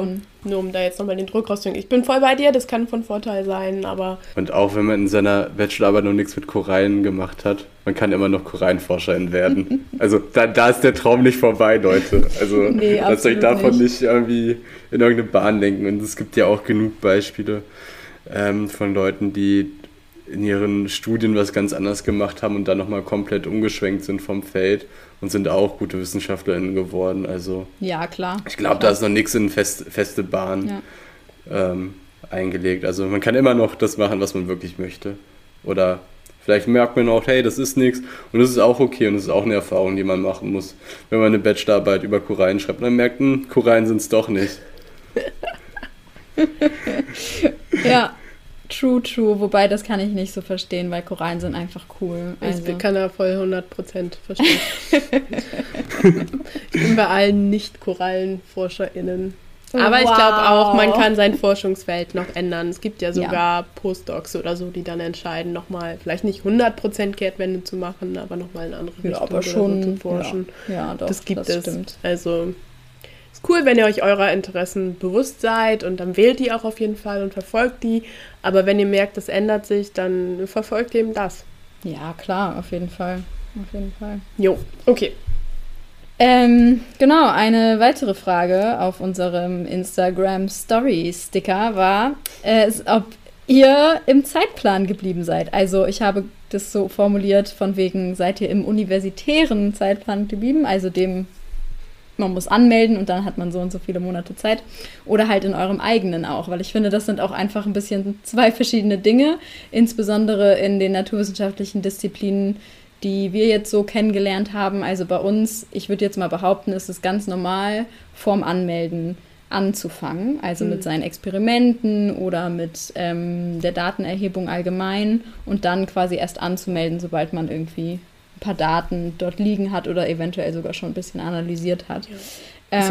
Intention. nur um da jetzt nochmal den Druck rauszubringen. Ich bin voll bei dir, das kann von Vorteil sein, aber Und auch wenn man in seiner Bachelorarbeit noch nichts mit Korallen gemacht hat, man kann immer noch Korallenforscherin werden. (laughs) also da, da ist der Traum nicht vorbei, Leute. Also Nee, lasst euch davon nicht. nicht. irgendwie in irgendeine Bahn lenken. Und es gibt ja auch genug Beispiele ähm, von Leuten, die in ihren Studien was ganz anderes gemacht haben und dann nochmal komplett umgeschwenkt sind vom Feld und sind auch gute WissenschaftlerInnen geworden. Also Ja, klar. ich glaube, da ist noch nichts in fest, feste Bahn Ja. ähm, eingelegt. Also man kann immer noch das machen, was man wirklich möchte. Oder vielleicht merkt man auch, hey, das ist nichts und das ist auch okay und das ist auch eine Erfahrung, die man machen muss. Wenn man eine Bachelorarbeit über Korallen schreibt, dann merkt man, Korallen sind es doch nicht. (laughs) Ja, true, true. Wobei, das kann ich nicht so verstehen, weil Korallen sind einfach cool. Also, Ich kann da voll 100% verstehen. (laughs) ich bin bei allen Nicht-KorallenforscherInnen. Aber ich glaube auch, man Wow. kann sein Forschungsfeld noch ändern. Es gibt ja sogar Postdocs oder so, die dann entscheiden, nochmal, vielleicht nicht 100% Kehrtwende zu machen, aber nochmal in andere ja, Richtung aber schon so zu forschen. Ja, ja doch, das gibt das es. stimmt. Also cool, wenn ihr euch eurer Interessen bewusst seid und dann wählt die auch auf jeden Fall und verfolgt die. Aber wenn ihr merkt, das ändert sich, dann verfolgt eben das. Ja, klar, auf jeden Fall. Auf jeden Fall. Jo, okay. Ähm, genau, eine weitere Frage auf unserem Instagram Story Sticker war, äh, ob ihr im Zeitplan geblieben seid. Also ich habe das so formuliert von wegen, seid ihr im universitären Zeitplan geblieben, also dem man muss anmelden und dann hat man so und so viele Monate Zeit. Oder halt in eurem eigenen auch, weil ich finde, das sind auch einfach ein bisschen zwei verschiedene Dinge, insbesondere in den naturwissenschaftlichen Disziplinen, die wir jetzt so kennengelernt haben. Also bei uns, ich würde jetzt mal behaupten, ist es ganz normal, vorm Anmelden anzufangen, also mit seinen Experimenten oder mit ähm, der Datenerhebung allgemein und dann quasi erst anzumelden, sobald man irgendwie ein paar Daten dort liegen hat oder eventuell sogar schon ein bisschen analysiert hat. Ist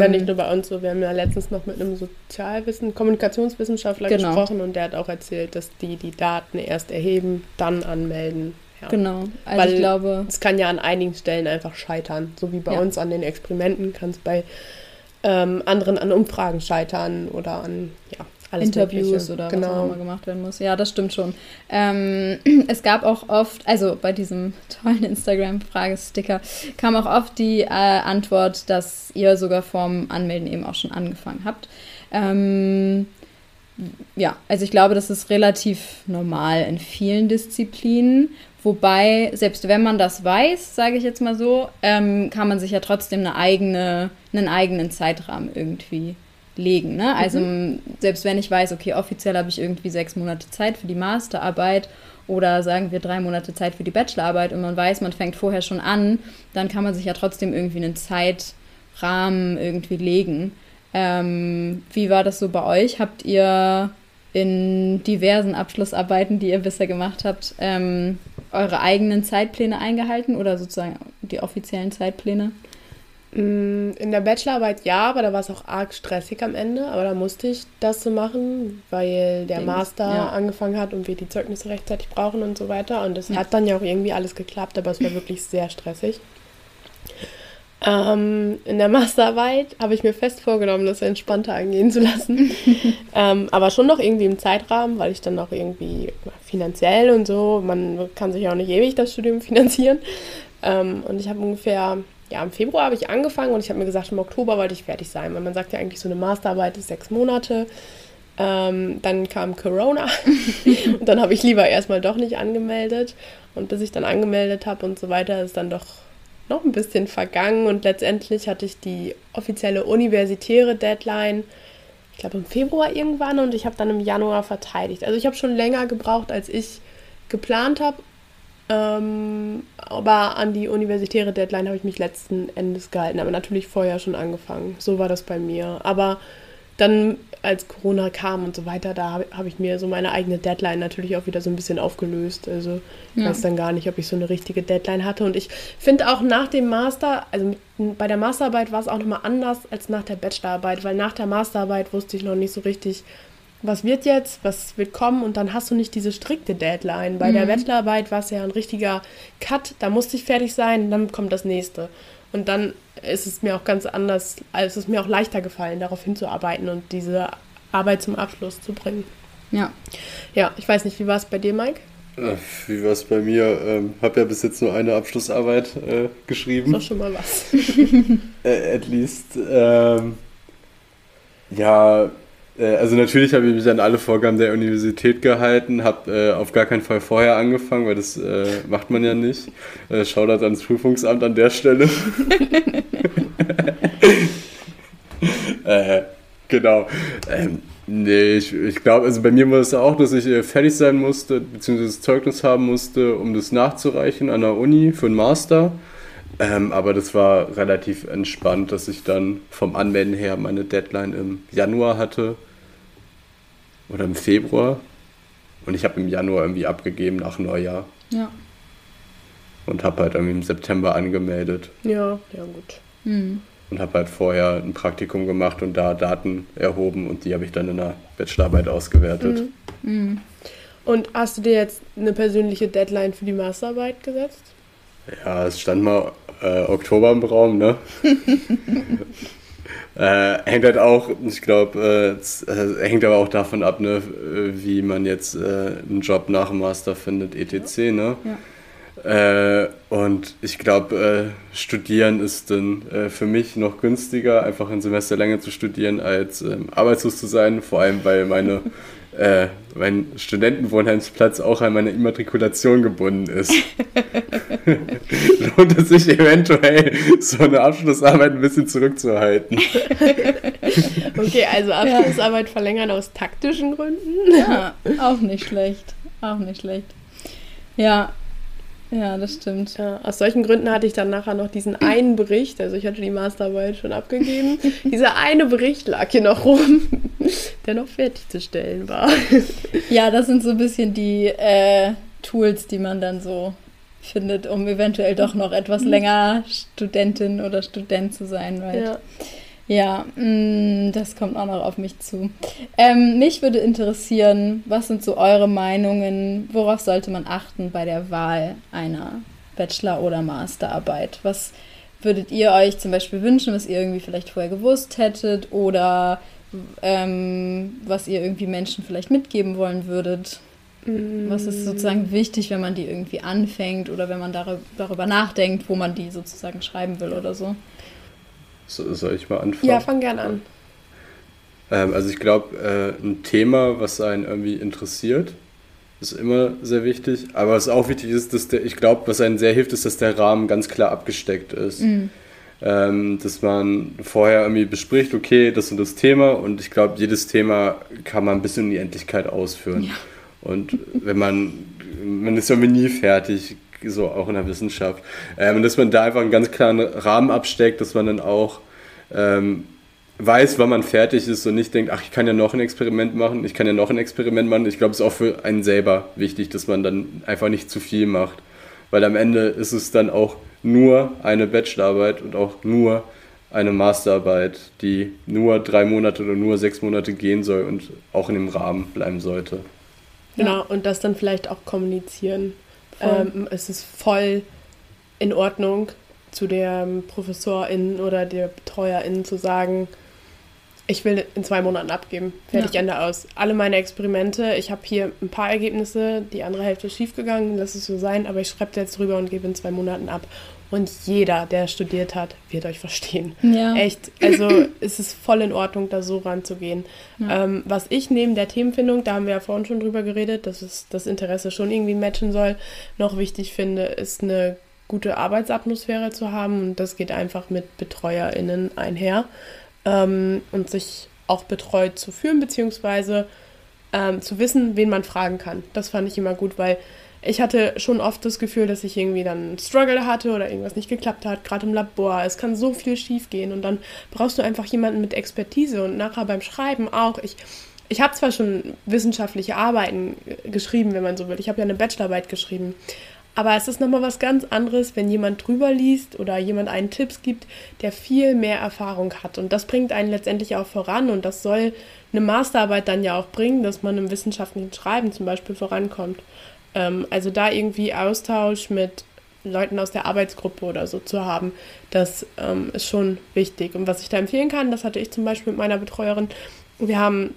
ja Ähm, nicht nur bei uns so. Wir haben ja letztens noch mit einem Sozialwissen, Kommunikationswissenschaftler Genau. gesprochen und der hat auch erzählt, dass die die Daten erst erheben, dann anmelden. Ja. Genau, also Weil- ich glaube, Es kann ja an einigen Stellen einfach scheitern. So wie bei Ja. uns an den Experimenten kann es bei ähm, anderen an Umfragen scheitern oder an ja, alles Interviews Mögliche. oder was auch genau. immer gemacht werden muss. Ja, das stimmt schon. Ähm, (clears throat) es gab auch oft, also bei diesem (laughs) tollen Instagram-Fragesticker, kam auch oft die äh, Antwort, dass ihr sogar vorm Anmelden eben auch schon angefangen habt. Ähm, ja, also ich glaube, das ist relativ normal in vielen Disziplinen. Wobei, selbst wenn man das weiß, sage ich jetzt mal so, ähm, kann man sich ja trotzdem eine eigene, einen eigenen Zeitrahmen irgendwie legen. Ne? Also selbst wenn ich weiß, okay, offiziell habe ich irgendwie sechs Monate Zeit für die Masterarbeit oder sagen wir drei Monate Zeit für die Bachelorarbeit und man weiß, man fängt vorher schon an, dann kann man sich ja trotzdem irgendwie einen Zeitrahmen irgendwie legen. Ähm, wie war das so bei euch? Habt ihr in diversen Abschlussarbeiten, die ihr bisher gemacht habt, ähm, eure eigenen Zeitpläne eingehalten oder sozusagen die offiziellen Zeitpläne? Mm, in der Bachelorarbeit ja, aber da war es auch arg stressig am Ende. Aber da musste ich das so machen, weil der Den- Master ja. angefangen hat und wir die Zeugnisse rechtzeitig brauchen und so weiter. Und es Ja. hat dann ja auch irgendwie alles geklappt, aber es war wirklich sehr stressig. Ähm, in der Masterarbeit habe ich mir fest vorgenommen, das entspannter angehen zu lassen. (laughs) ähm, aber schon noch irgendwie im Zeitrahmen, weil ich dann auch irgendwie finanziell und so, man kann sich ja auch nicht ewig das Studium finanzieren. Ähm, und ich habe ungefähr, ja, im Februar habe ich angefangen und ich habe mir gesagt, im Oktober wollte ich fertig sein, weil man sagt ja eigentlich, so eine Masterarbeit ist sechs Monate. Ähm, dann kam Corona (laughs) und dann habe ich lieber erstmal doch nicht angemeldet. Und bis ich dann angemeldet habe und so weiter, ist dann doch noch ein bisschen vergangen und letztendlich hatte ich die offizielle universitäre Deadline, ich glaube im Februar irgendwann und ich habe dann im Januar verteidigt. Also ich habe schon länger gebraucht, als ich geplant habe. Ähm, aber an die universitäre Deadline habe ich mich letzten Endes gehalten, aber natürlich vorher schon angefangen. So war das bei mir. Aber dann, als Corona kam und so weiter, da habe hab ich mir so meine eigene Deadline natürlich auch wieder so ein bisschen aufgelöst. Also ich Ja. weiß dann gar nicht, ob ich so eine richtige Deadline hatte. Und ich finde auch nach dem Master, also mit, bei der Masterarbeit war es auch nochmal anders als nach der Bachelorarbeit, weil nach der Masterarbeit wusste ich noch nicht so richtig, was wird jetzt, was wird kommen und dann hast du nicht diese strikte Deadline. Bei der Bachelorarbeit war es ja ein richtiger Cut, da musste ich fertig sein, dann kommt das nächste. Und dann ist es mir auch ganz anders, also es ist mir auch leichter gefallen, darauf hinzuarbeiten und diese Arbeit zum Abschluss zu bringen. Ja. Ja, ich weiß nicht, wie war es bei dir, Mike? Äh, Wie war es bei mir? Ähm, habe ja bis jetzt nur eine Abschlussarbeit äh, Ist geschrieben. doch schon mal was. (laughs) Äh, at least. Ähm, ja, also natürlich habe ich mich an alle Vorgaben der Universität gehalten, habe äh, auf gar keinen Fall vorher angefangen, weil das äh, macht man ja nicht. Äh, Shoutout ans Prüfungsamt an der Stelle. (laughs) äh, genau. Ähm, nee, ich, ich glaube, also bei mir war es auch, dass ich äh, fertig sein musste, beziehungsweise das Zeugnis haben musste, um das nachzureichen an der Uni für einen Master. Ähm, aber das war relativ entspannt, dass ich dann vom Anmelden her meine Deadline im Januar hatte. Oder im Februar. Und ich habe im Januar irgendwie abgegeben nach Neujahr. Ja. Und habe halt irgendwie im September angemeldet. Ja, ja gut. Hm. Und habe halt vorher ein Praktikum gemacht und da Daten erhoben. Und die habe ich dann in der Bachelorarbeit ausgewertet. Hm. Und hast du dir jetzt eine persönliche Deadline für die Masterarbeit gesetzt? Ja, es stand mal äh, Oktober im Raum, ne? (laughs) äh, hängt halt auch, ich glaube, äh, äh, hängt aber auch davon ab, ne, wie man jetzt äh, einen Job nach dem Master findet, etc., ne? Äh, und ich glaube, äh, studieren ist dann äh, für mich noch günstiger, einfach ein Semester länger zu studieren, als ähm, arbeitslos zu sein. Vor allem, weil meine, äh, mein Studentenwohnheimsplatz auch an meine Immatrikulation gebunden ist. (laughs) Lohnt es sich eventuell, so eine Abschlussarbeit ein bisschen zurückzuhalten. (laughs) Okay, also Abschlussarbeit verlängern aus taktischen Gründen. Ja, auch nicht schlecht. Auch nicht schlecht. Ja, ja, das stimmt. Ja, aus solchen Gründen hatte ich dann nachher noch diesen (clears throat) einen Bericht, also ich hatte die Masterarbeit schon abgegeben. (laughs) Dieser eine Bericht lag hier noch rum, (laughs) der noch fertigzustellen war. (laughs) Ja, das sind so ein bisschen die äh, Tools, die man dann so findet, um eventuell doch noch etwas länger Studentin oder Student zu sein. Right? Ja. Ja, mh, das kommt auch noch auf mich zu. Ähm, mich würde interessieren, was sind so eure Meinungen? Worauf sollte man achten bei der Wahl einer Bachelor- oder Masterarbeit? Was würdet ihr euch zum Beispiel wünschen, was ihr irgendwie vielleicht vorher gewusst hättet oder ähm, was ihr irgendwie Menschen vielleicht mitgeben wollen würdet? Was ist sozusagen wichtig, wenn man die irgendwie anfängt oder wenn man darüber, darüber nachdenkt, wo man die sozusagen schreiben will oder so? So, soll ich mal anfangen? Ja, fang gern an. Ähm, also ich glaube, äh, ein Thema, was einen irgendwie interessiert, ist immer sehr wichtig. Aber was auch wichtig ist, dass der, ich glaube, was einen sehr hilft, ist, dass der Rahmen ganz klar abgesteckt ist. Mhm. ähm, dass man vorher irgendwie bespricht, okay, das und das Thema und ich glaube, jedes Thema kann man bis in die Endlichkeit ausführen. Ja. Und wenn man, man ist irgendwie nie fertig, so auch in der Wissenschaft. Ähm, und dass man da einfach einen ganz klaren Rahmen absteckt, dass man dann auch ähm, weiß, wann man fertig ist und nicht denkt, ach, ich kann ja noch ein Experiment machen, ich kann ja noch ein Experiment machen. Ich glaube, es ist auch für einen selber wichtig, dass man dann einfach nicht zu viel macht. Weil am Ende ist es dann auch nur eine Bachelorarbeit und auch nur eine Masterarbeit, die nur drei Monate oder nur sechs Monate gehen soll und auch in dem Rahmen bleiben sollte. Genau, und das dann vielleicht auch kommunizieren. Ähm, es ist voll in Ordnung, zu der Professorin oder der Betreuerin zu sagen, ich will in zwei Monaten abgeben. Fertig, ja. Ende aus. Alle meine Experimente, ich habe hier ein paar Ergebnisse, die andere Hälfte ist schiefgegangen, lass es so sein, aber ich schreibe jetzt drüber und gebe in zwei Monaten ab. Und jeder, der studiert hat, wird euch verstehen. Ja. Echt. Also (laughs) es ist voll in Ordnung, da so ranzugehen. Ja. Ähm, was ich neben der Themenfindung, da haben wir ja vorhin schon drüber geredet, dass es das Interesse schon irgendwie matchen soll, noch wichtig finde, ist eine gute Arbeitsatmosphäre zu haben. Und das geht einfach mit BetreuerInnen einher ähm, und sich auch betreut zu fühlen, beziehungsweise ähm, zu wissen, wen man fragen kann. Das fand ich immer gut, weil ich hatte schon oft das Gefühl, dass ich irgendwie dann einen Struggle hatte oder irgendwas nicht geklappt hat, gerade im Labor. Es kann so viel schief gehen und dann brauchst du einfach jemanden mit Expertise und nachher beim Schreiben auch. Ich, ich habe zwar schon wissenschaftliche Arbeiten geschrieben, wenn man so will. Ich habe ja eine Bachelorarbeit geschrieben. Aber es ist nochmal was ganz anderes, wenn jemand drüber liest oder jemand einen Tipps gibt, der viel mehr Erfahrung hat. Und das bringt einen letztendlich auch voran. Und das soll eine Masterarbeit dann ja auch bringen, dass man im wissenschaftlichen Schreiben zum Beispiel vorankommt. Ähm, also da irgendwie Austausch mit Leuten aus der Arbeitsgruppe oder so zu haben, das ähm, ist schon wichtig. Und was ich da empfehlen kann, das hatte ich zum Beispiel mit meiner Betreuerin. Wir haben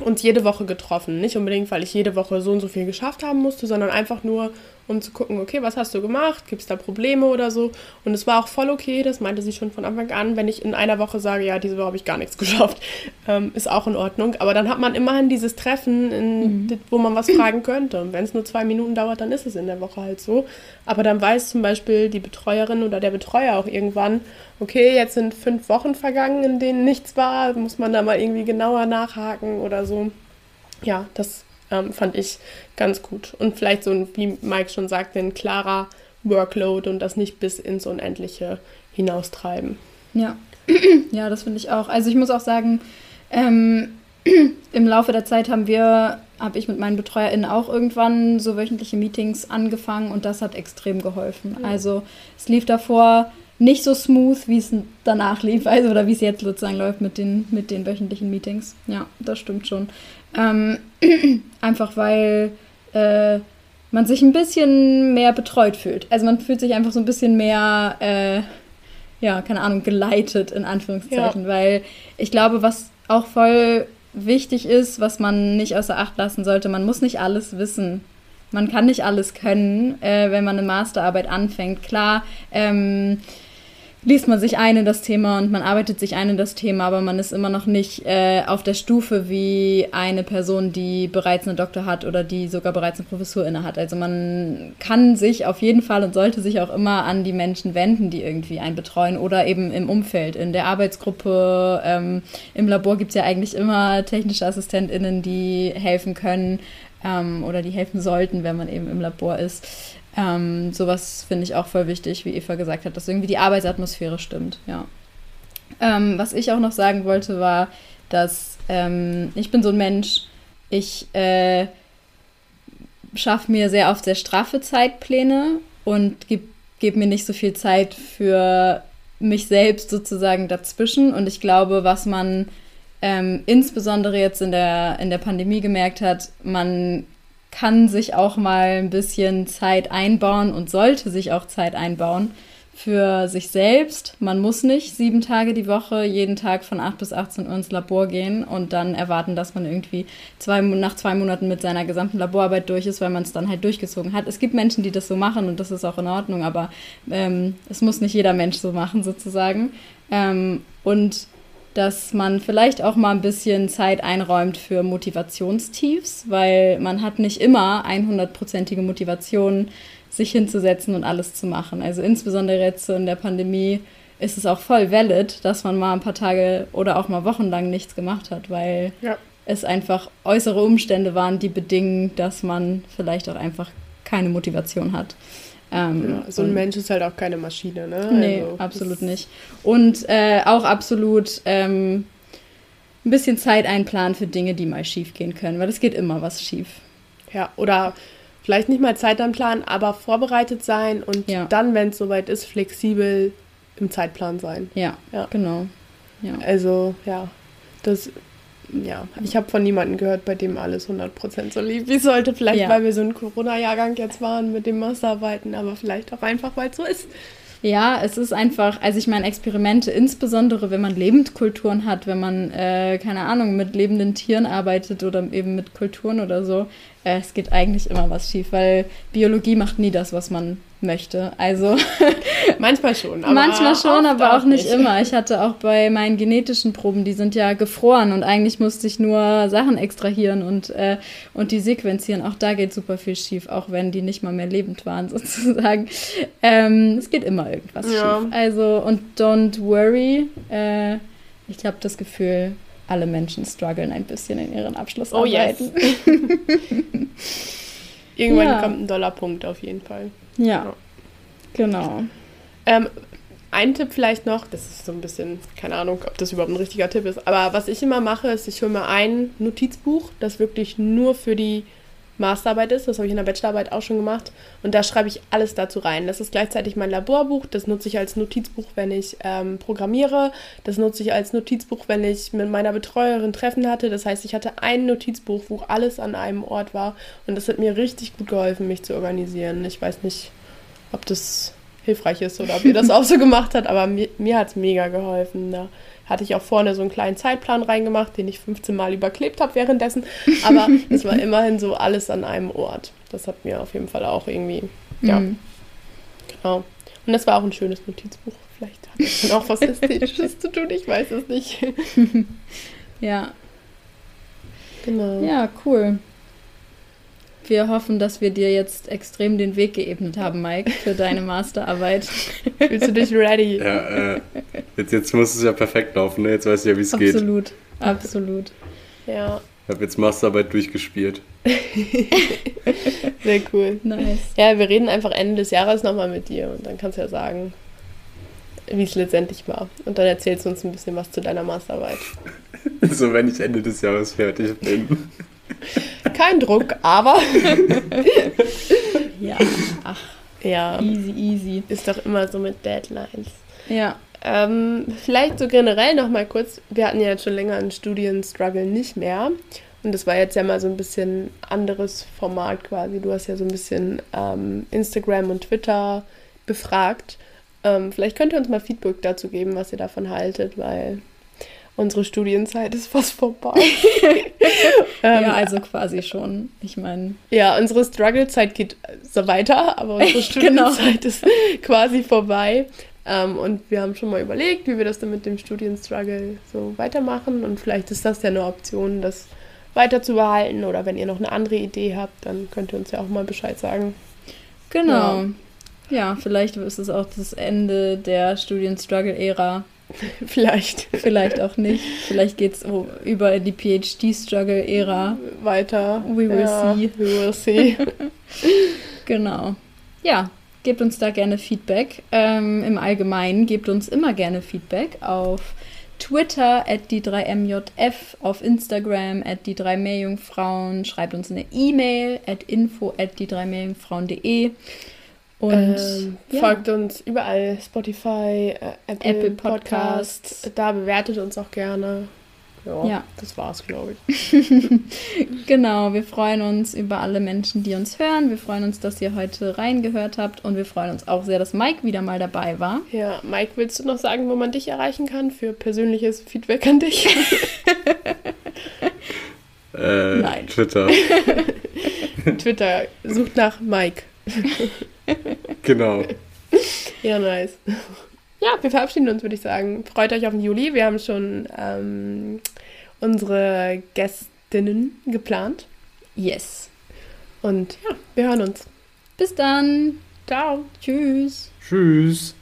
uns jede Woche getroffen. Nicht unbedingt, weil ich jede Woche so und so viel geschafft haben musste, sondern einfach nur, um zu gucken, okay, was hast du gemacht? Gibt es da Probleme oder so? Und es war auch voll okay, das meinte sie schon von Anfang an, wenn ich in einer Woche sage, ja, diese Woche habe ich gar nichts (laughs) geschafft, ähm, ist auch in Ordnung. Aber dann hat man immerhin dieses Treffen, in, mhm. wo man was fragen könnte. Und wenn es nur zwei Minuten dauert, dann ist es in der Woche halt so. Aber dann weiß zum Beispiel die Betreuerin oder der Betreuer auch irgendwann, okay, jetzt sind fünf Wochen vergangen, in denen nichts war, muss man da mal irgendwie genauer nachhaken oder so. Ja, das ähm, fand ich ganz gut. Und vielleicht so, wie Mike schon sagte, ein klarer Workload und das nicht bis ins Unendliche hinaustreiben. Ja, (clears throat) ja, das finde ich auch. Also ich muss auch sagen, ähm, (clears throat) im Laufe der Zeit haben wir, habe ich mit meinen BetreuerInnen auch irgendwann so wöchentliche Meetings angefangen und das hat extrem geholfen. Ja. Also es lief davor nicht so smooth, wie es danach lief, also oder wie es jetzt sozusagen läuft mit den, mit den wöchentlichen Meetings. Ja, das stimmt schon. Ähm, (clears throat) einfach weil äh, man sich ein bisschen mehr betreut fühlt. Also man fühlt sich einfach so ein bisschen mehr, äh, ja, keine Ahnung, geleitet in Anführungszeichen. Ja. Weil ich glaube, was auch voll wichtig ist, was man nicht außer Acht lassen sollte, man muss nicht alles wissen. Man kann nicht alles können, äh, wenn man eine Masterarbeit anfängt. Klar, ähm, liest man sich ein in das Thema und man arbeitet sich ein in das Thema, aber man ist immer noch nicht äh, auf der Stufe wie eine Person, die bereits eine Doktor hat oder die sogar bereits eine Professur inne hat. Also man kann sich auf jeden Fall und sollte sich auch immer an die Menschen wenden, die irgendwie einen betreuen oder eben im Umfeld, in der Arbeitsgruppe. Ähm, Im Labor gibt es ja eigentlich immer technische AssistentInnen, die helfen können ähm, oder die helfen sollten, wenn man eben im Labor ist. Ähm, sowas finde ich auch voll wichtig, wie Eva gesagt hat, dass irgendwie die Arbeitsatmosphäre stimmt, ja. Ähm, was ich auch noch sagen wollte, war, dass ähm, ich bin so ein Mensch, ich äh, schaffe mir sehr oft sehr straffe Zeitpläne und gebe geb mir nicht so viel Zeit für mich selbst sozusagen dazwischen. Und ich glaube, was man ähm, insbesondere jetzt in der, in der Pandemie gemerkt hat, man kann sich auch mal ein bisschen Zeit einbauen und sollte sich auch Zeit einbauen für sich selbst. Man muss nicht sieben Tage die Woche jeden Tag von 8 bis 18 Uhr ins Labor gehen und dann erwarten, dass man irgendwie zwei, nach zwei Monaten mit seiner gesamten Laborarbeit durch ist, weil man es dann halt durchgezogen hat. Es gibt Menschen, die das so machen und das ist auch in Ordnung, aber ähm, es muss nicht jeder Mensch so machen sozusagen. Ähm, und dass man vielleicht auch mal ein bisschen Zeit einräumt für Motivationstiefs, weil man hat nicht immer 100%ige Motivation, sich hinzusetzen und alles zu machen. Also insbesondere jetzt so in der Pandemie ist es auch voll valid, dass man mal ein paar Tage oder auch mal wochenlang nichts gemacht hat, weil Ja. es einfach äußere Umstände waren, die bedingen, dass man vielleicht auch einfach keine Motivation hat. Ähm, Ja, so ein Mensch ist halt auch keine Maschine, ne? Nee, Also, absolut nicht. Und äh, auch absolut ähm, ein bisschen Zeit einplanen für Dinge, die mal schief gehen können, weil es geht immer was schief. Ja, oder vielleicht nicht mal Zeitplan, aber vorbereitet sein und Ja. dann, wenn es soweit ist, flexibel im Zeitplan sein. Ja, Ja. genau. Ja. Also, ja, das, ja, ich habe von niemandem gehört, bei dem alles 100% so lief, wie sollte. Vielleicht, Ja. weil wir so ein Corona-Jahrgang jetzt waren mit dem Masterarbeiten, aber vielleicht auch einfach, weil es so ist. Ja, es ist einfach, also ich meine, Experimente, insbesondere wenn man Lebendkulturen hat, wenn man, äh, keine Ahnung, mit lebenden Tieren arbeitet oder eben mit Kulturen oder so, es geht eigentlich immer was schief, weil Biologie macht nie das, was man möchte. Also (laughs) Manchmal schon. Aber manchmal schon, aber auch nicht immer. Ich hatte auch bei meinen genetischen Proben, die sind ja gefroren und eigentlich musste ich nur Sachen extrahieren und, äh, und die sequenzieren. Auch da geht super viel schief, auch wenn die nicht mal mehr lebend waren, (laughs) sozusagen. Ähm, es geht immer irgendwas Ja. schief. Also, und don't worry. Äh, ich habe das Gefühl, alle Menschen strugglen ein bisschen in ihren Oh Abschlussarbeiten. yes. (laughs) Irgendwann Ja. kommt ein Dollarpunkt auf jeden Fall. Ja, genau. Ähm, ein Tipp vielleicht noch, das ist so ein bisschen, keine Ahnung, ob das überhaupt ein richtiger Tipp ist, aber was ich immer mache, ist, ich hole mir ein Notizbuch, das wirklich nur für die Masterarbeit ist. Das habe ich in der Bachelorarbeit auch schon gemacht. Und da schreibe ich alles dazu rein. Das ist gleichzeitig mein Laborbuch. Das nutze ich als Notizbuch, wenn ich ähm, programmiere. Das nutze ich als Notizbuch, wenn ich mit meiner Betreuerin Treffen hatte. Das heißt, ich hatte ein Notizbuch, wo alles an einem Ort war. Und das hat mir richtig gut geholfen, mich zu organisieren. Ich weiß nicht, ob das hilfreich ist oder ob ihr das (laughs) auch so gemacht habt, aber mir, mir hat es mega geholfen. Da hatte ich auch vorne so einen kleinen Zeitplan reingemacht, den ich 15 Mal überklebt habe währenddessen. Aber (laughs) es war immerhin so alles an einem Ort. Das hat mir auf jeden Fall auch irgendwie, ja, Mhm. genau. Und das war auch ein schönes Notizbuch. Vielleicht hat das dann auch was (laughs) Ästhetisches zu tun, ich weiß es nicht. (laughs) Ja, Genau. Ja, cool. Wir hoffen, dass wir dir jetzt extrem den Weg geebnet haben, Mike, für deine Masterarbeit. (laughs) Fühlst du dich ready? Ja, äh, jetzt, jetzt muss es ja perfekt laufen, ne? Jetzt weiß ich ja, wie es geht. Absolut, absolut. Ja, Ich habe jetzt Masterarbeit durchgespielt. (laughs) sehr cool. Nice. Ja, wir reden einfach Ende des Jahres nochmal mit dir und dann kannst du ja sagen, wie es letztendlich war. Und dann erzählst du uns ein bisschen was zu deiner Masterarbeit. (laughs) So, wenn ich Ende des Jahres fertig bin. Kein Druck, aber Ja, ach, ja, easy, easy. ist doch immer so mit Deadlines. Ja, Ähm, vielleicht so generell nochmal kurz, wir hatten ja jetzt schon länger einen Studienstruggle nicht mehr. Und das war jetzt ja mal so ein bisschen anderes Format quasi. Du hast ja so ein bisschen ähm, Instagram und Twitter befragt. Ähm, vielleicht könnt ihr uns mal Feedback dazu geben, was ihr davon haltet, weil unsere Studienzeit ist fast vorbei. (laughs) ähm, ja, also quasi schon. Ich meine, ja, unsere Struggle-Zeit geht so weiter, aber unsere (laughs) Genau. Studienzeit ist quasi vorbei. Ähm, und wir haben schon mal überlegt, wie wir das dann mit dem Studienstruggle so weitermachen. Und vielleicht ist das ja eine Option, das weiter zu behalten. Oder wenn ihr noch eine andere Idee habt, dann könnt ihr uns ja auch mal Bescheid sagen. genau. Ja, vielleicht ist es auch das Ende der Studienstruggle-Ära. (laughs) Vielleicht Vielleicht auch nicht. Vielleicht geht es über die PhD-Struggle-Ära. weiter. We will see. We will see. (laughs) Genau. Ja, gebt uns da gerne Feedback. Ähm, Im Allgemeinen gebt uns immer gerne Feedback auf Twitter at die 3MJF, auf Instagram at die 3 Meerjungfrauen, schreibt uns eine E-Mail at info at die 3 Meerjungfrauen.de und ähm, ja. Folgt uns überall, Spotify, äh, Apple, Apple Podcasts. Podcasts. Da bewertet uns auch gerne. Ja, Ja. das war's, glaube ich. (laughs) Genau, wir freuen uns über alle Menschen, die uns hören. Wir freuen uns, dass ihr heute reingehört habt und wir freuen uns auch sehr, dass Mike wieder mal dabei war. Ja, Mike, willst du noch sagen, wo man dich erreichen kann für persönliches Feedback an dich? (laughs) Äh, Nein. Twitter. (laughs) Twitter, sucht nach Mike. (laughs) Genau. Ja, nice. Ja, wir verabschieden uns, würde ich sagen. Freut euch auf den Juli. Wir haben schon ähm, unsere Gästinnen geplant. Yes. Und ja, wir hören uns. Bis dann. Ciao. Tschüss. Tschüss.